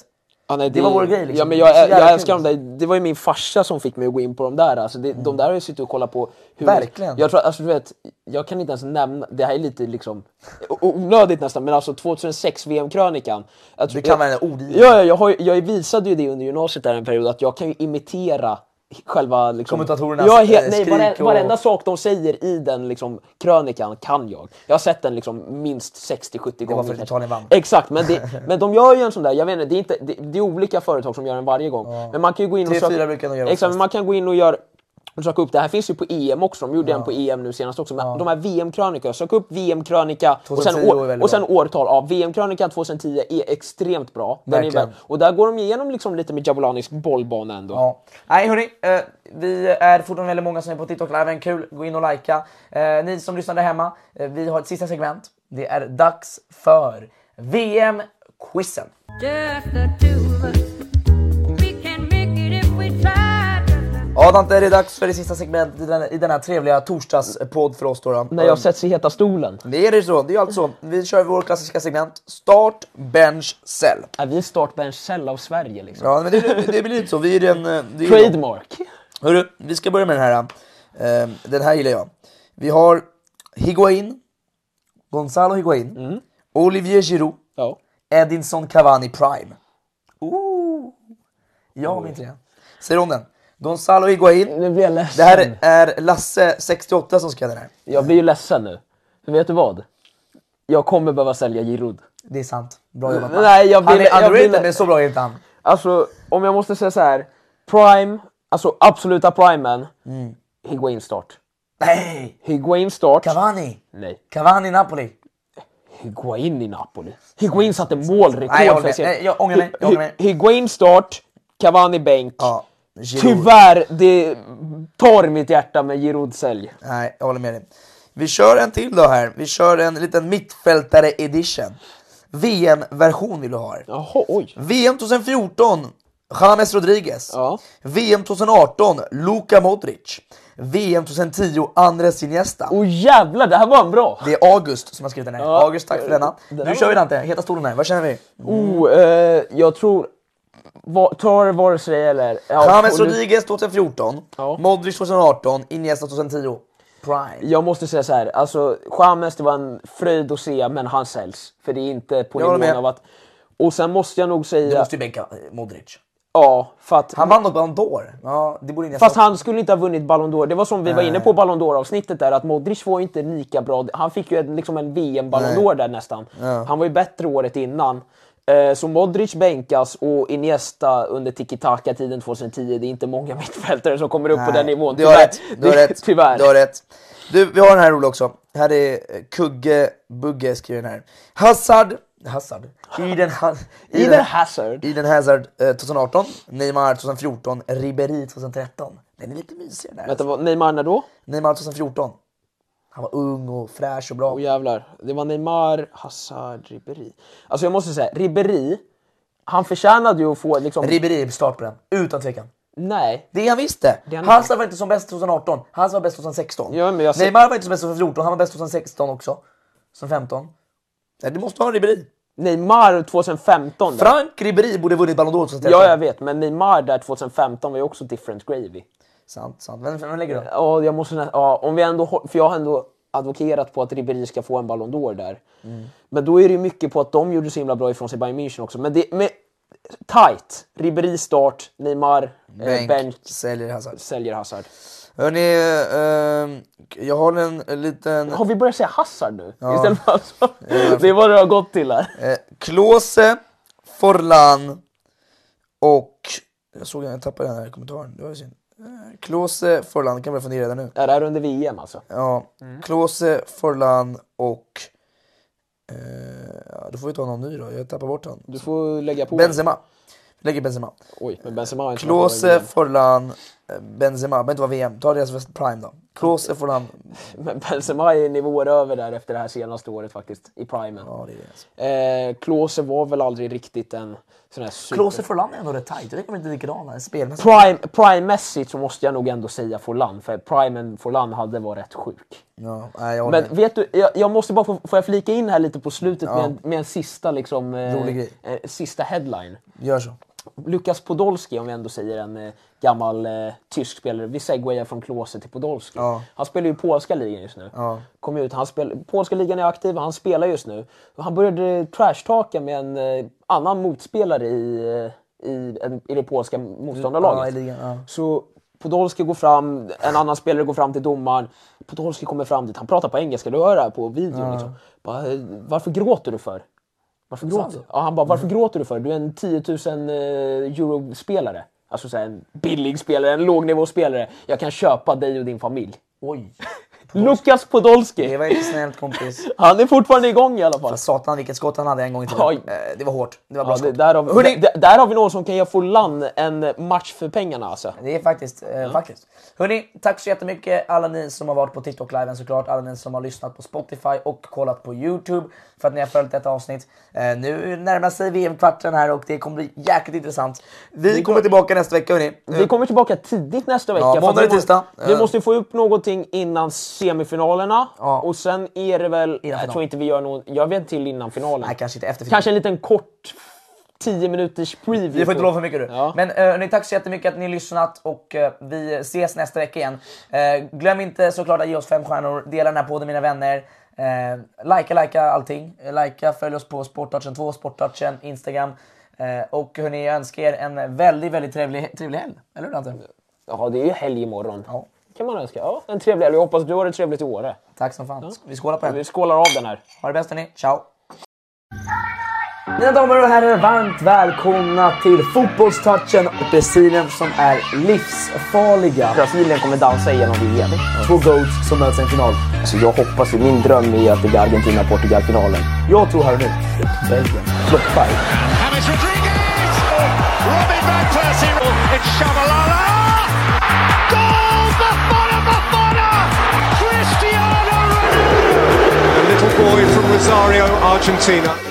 Ja, nej, Det var vår grej, liksom. Ja, men jag, jag, jävla älskar dem där. Det var ju min farsa som fick mig att gå in på de där. Alltså det, De där har jag suttit och kollat på. Hur, Verkligen. Jag, tror, alltså, du vet, jag kan inte ens nämna, det här är lite liksom onödigt nästan, men alltså 2006 VM-krönikan. Jag Du kan jag, varenda ord i. Ja, ja jag, har, jag visade ju det under gymnasiet där en period, att jag kan ju imitera själva liksom, Kommentatorernas, ja, eh, he, nej, skrik vare, och- varenda sak de säger i den liksom, krönikan kan jag. Jag har sett den liksom minst 60-70 gånger. var för att. Italien vann. Exakt, men, det, men de gör ju en sån där, jag vet inte, det är, inte, det, det är olika företag som gör den varje gång. Men man kan ju gå in och söka... Exakt, men man kan gå in och göra söka upp det här finns ju på EM också, de gjorde en på EM nu senast också. Men de här VM-krönika, sök upp VM-krönika och 2010 sen, år, och sen årtal. Ja, VM-krönika 2010 är extremt bra. Den är väl, och där går de igenom liksom lite med Jabulanis bollbana ändå. Ja. Nej hörni, eh, vi är fortfarande väldigt många som är på TikTok live, kul, gå in och likea. Eh, ni som lyssnar där hemma, eh, vi har ett sista segment. Det är dags för VM-quizen. Ja Dante, det är dags för det sista segmentet i den, i den här trevliga torsdagspodd för oss då. då. När jag sätts i heta stolen. Det är det så, det är alltså Vi kör vår klassiska segment Start, Bench, Sell. Är vi startbench cell av Sverige liksom? Ja men det, det blir lite så, vi är den... eh, det är Trademark. Hörru, vi ska börja med den här. eh, den här gillar jag. Vi har Higuain, Gonzalo Higuain, Olivier Giroud, Ja. Edinson Cavani Prime. Ooh. Ja, min trea. Säg om den. Gonzalo Higuain. Nu blir jag ledsen. Det här är Lasse, 68, som skrev den här. Jag blir ju ledsen nu. För vet du vad? Jag kommer behöva sälja Giroud. Det är sant. Bra jobbat. Nej, jag Han vill- är jag underrated, men så bra är inte han. Alltså, om jag måste säga så här. Prime, alltså absoluta primen. Higuain start. Nej! Higuain start. Cavani! Nej. Cavani Napoli. Higuain i Napoli. Higuain satte målrekord Nej, jag ångrar mig, Higuain start, Cavani bänk. Ja. Giroud. Tyvärr, det tar mitt hjärta med Giroud sälj. Nej, jag håller med dig. Vi kör en till då här. Vi kör en liten mittfältare edition. VM-version vill du ha. Jaha, oj. VM 2014, James Rodriguez. Ja. VM 2018, Luka Modric. VM 2010, Andres Iniesta. Åh jävlar, det här var en bra! Det är August som har skrivit den här. Ja. August, tack för denna. Den Nu kör vi Dante, heta stolen här. Vad känner vi? Oh, eh, jag tror... Tar vare sig eller... Ja, James Rodriguez 2014, Ja. Modric 2018, Iniesta 2010. prime. Jag måste säga så här, alltså James det var en fröjd att se men han säljs. För det är inte på Jag nivån av att... Och sen måste jag nog Du säga... måste ju bänka eh, Modric. Ja, för att... Han vann nog Ballon d'Or. Ja, det borde Fast han skulle inte ha vunnit Ballon d'Or. Det var som vi var inne på Ballon d'Or avsnittet där att Modric var ju inte lika bra. Han fick ju en, liksom en VM Ballon d'Or där nästan. Han var ju bättre året innan. Eh, Så Modric bänkas och Iniesta under tiki-taka tiden 2010. Det är inte många mittfältare som kommer upp på Nej, den nivån. Du har Tyvärr. rätt. Du har rätt. Tyvärr. Du har rätt. Du, vi har den här roliga också. Här är eh, Kugge Bugge skriver den här. Hazard, Hazard, Eden, ha, Eden Hazard. Eden Hazard eh, 2018, Neymar 2014, Ribéry 2013. Den är lite mysigare där. Vänta, vad- Neymar när då? Neymar 2014. Han var ung och fräsch och bra. Åh jävlar. Det var Neymar, Hazard, Ribéry. Alltså jag måste säga, Ribéry, han förtjänade ju att få liksom... Ribéry är start på den, utan tvekan. Nej. Det han visste. Det han- Hazard var inte som bäst 2018, Hazard var bäst 2016. Ja, men jag ser- Neymar var inte som bäst 2014, han var bäst 2016 också. Som 15. Nej, du måste ha Ribéry. Neymar 2015. där. Frank Ribéry borde vunnit Ballon d'Or 2013. Ja, jag vet, men Neymar där 2015 var ju också different gravy. Sant, sant. Vem, vem lägger du? Ja, jag måste ja, om vi ändå, för jag har ändå advokerat på att Ribéry ska få en Ballon d'Or där. Mm. Men då är det ju mycket på att de gjorde så himla bra ifrån sig Bayern München också. Men det, med, tight. Ribéry start, Neymar, Bänk, bench, bench säljer Hazard. säljer Hazard. Hörni, ehm, jag har en, en liten... Har vi börjat säga Hazard nu? Istället för alltså, det är vad det har gått till här. Eh, Klose, Forlan och... Jag såg att jag tappade den här kommentaren, det var synd. Klose, Forlan, kan börja fundera redan nu. Är det här under VM alltså? Ja, Klose, Forlan och... Eh, då får vi ta någon ny då, jag tappar bort han. Du får lägga på. Benzema. Vi lägger Benzema. Oj, men Benzema har inte Klose. Forlan, Benzema. Det behöver inte vara VM. Ta deras prime då. Klose, Forlan. Men Benzema är nivåer över där efter det här senaste året faktiskt, i primen. Ja, det är det. Alltså. Eh, Klose var väl aldrig riktigt en sån här super... Klose, Forlan är ändå rätt tajt. Jag tycker de är inte likadana spelmässigt. Prime, Prime-mässigt så måste jag nog ändå säga Forlan, för Primen Forlan hade var rätt sjuk. Ja, nej, Men med. vet du, jag, jag måste bara få, får jag flika in här lite på slutet med, en, med en sista liksom... Eh, Rolig grej. eh, sista headline. Gör så. Lukas Podolski, om vi ändå säger en eh, gammal eh, tysk spelare. Vi segwayar från Klose till Podolski. Ja. Han spelar ju i polska ligan just nu. Ja. Kom ut, han spel, polska ligan är aktiv, han spelar just nu. Och han började trashtalka med en eh, annan motspelare i, eh, i, en, i det polska motståndarlaget. Ja, ligan, ja. Så Podolski går fram, en annan spelare går fram till domaren. Podolski kommer fram dit, han pratar på engelska, du hör det här på videon. Liksom. Bara, eh, varför gråter du för? Varför gråter du? Ja, han bara, varför gråter du för? Du är en 10 000 eh, euro-spelare. Alltså så en billig spelare, en lågnivåspelare. Jag kan köpa dig och din familj. Oj. Lukas Podolski! Det var inte snällt kompis. Han är fortfarande igång i alla fall. Satan vilket skott han hade en gång i tiden. Oj. Eh, Det var hårt. Det var bra Ja, skott. där, har vi, Hörrni, där, har vi någon som kan ge Forlan en match för pengarna alltså. Det är faktiskt, eh, faktiskt. Hörni, tack så jättemycket alla ni som har varit på TikTok-liven såklart, alla ni som har lyssnat på Spotify och kollat på YouTube för att ni har följt detta avsnitt. Eh, nu närmar sig VM-kvarten här och det kommer bli jäkligt intressant. Vi kommer tillbaka nästa vecka hörni. Vi kommer tillbaka tidigt nästa vecka. Ja, måndag vi tisdag. Vi Eh. måste ju få upp någonting innan semifinalerna. Ja. Och sen är det väl... Jag tror inte vi gör någon... Jag vet till innan finalen. Nej, kanske inte efter finalen. Kanske en liten kort 10 minuters preview. Vi får inte lova för mycket du. Ja. Men eh, hörni, tack så jättemycket att ni har lyssnat och eh, vi ses nästa vecka igen. Eh, glöm inte såklart att ge oss fem stjärnor, dela den här podden mina vänner. Eh, likea, likea allting. Eh, Likea, följ oss på Sporttouchen 2, Sporttouchen, Instagram. Eh, och hörni, jag önskar er en väldigt, väldigt trevlig, trevlig helg. Eller hur Dante? Ja, det är ju helg imorgon. Ja. kan man önska. Ja, en trevlig helg. Jag hoppas du har det trevligt i Åre. Tack som fan. Vi skålar på Vi det. skålar av den här. Ha det bäst hörni. Ciao! Mina damer och herrar, varmt välkomna till fotbollstouchen. Brasilien som är livsfarliga. Brasilien kommer dansa igenom VM. Två goats som möts i en final. Alltså, jag hoppas ju, min dröm är att det blir Argentina-Portugal-finalen. Jag tror här och nu, Belgien floppar. James Rodriguez! Robin van Persie! It's Shabalala! Goal! Bafana Bafana! Cristiano Ronaldo! The little boy from Rosario, Argentina.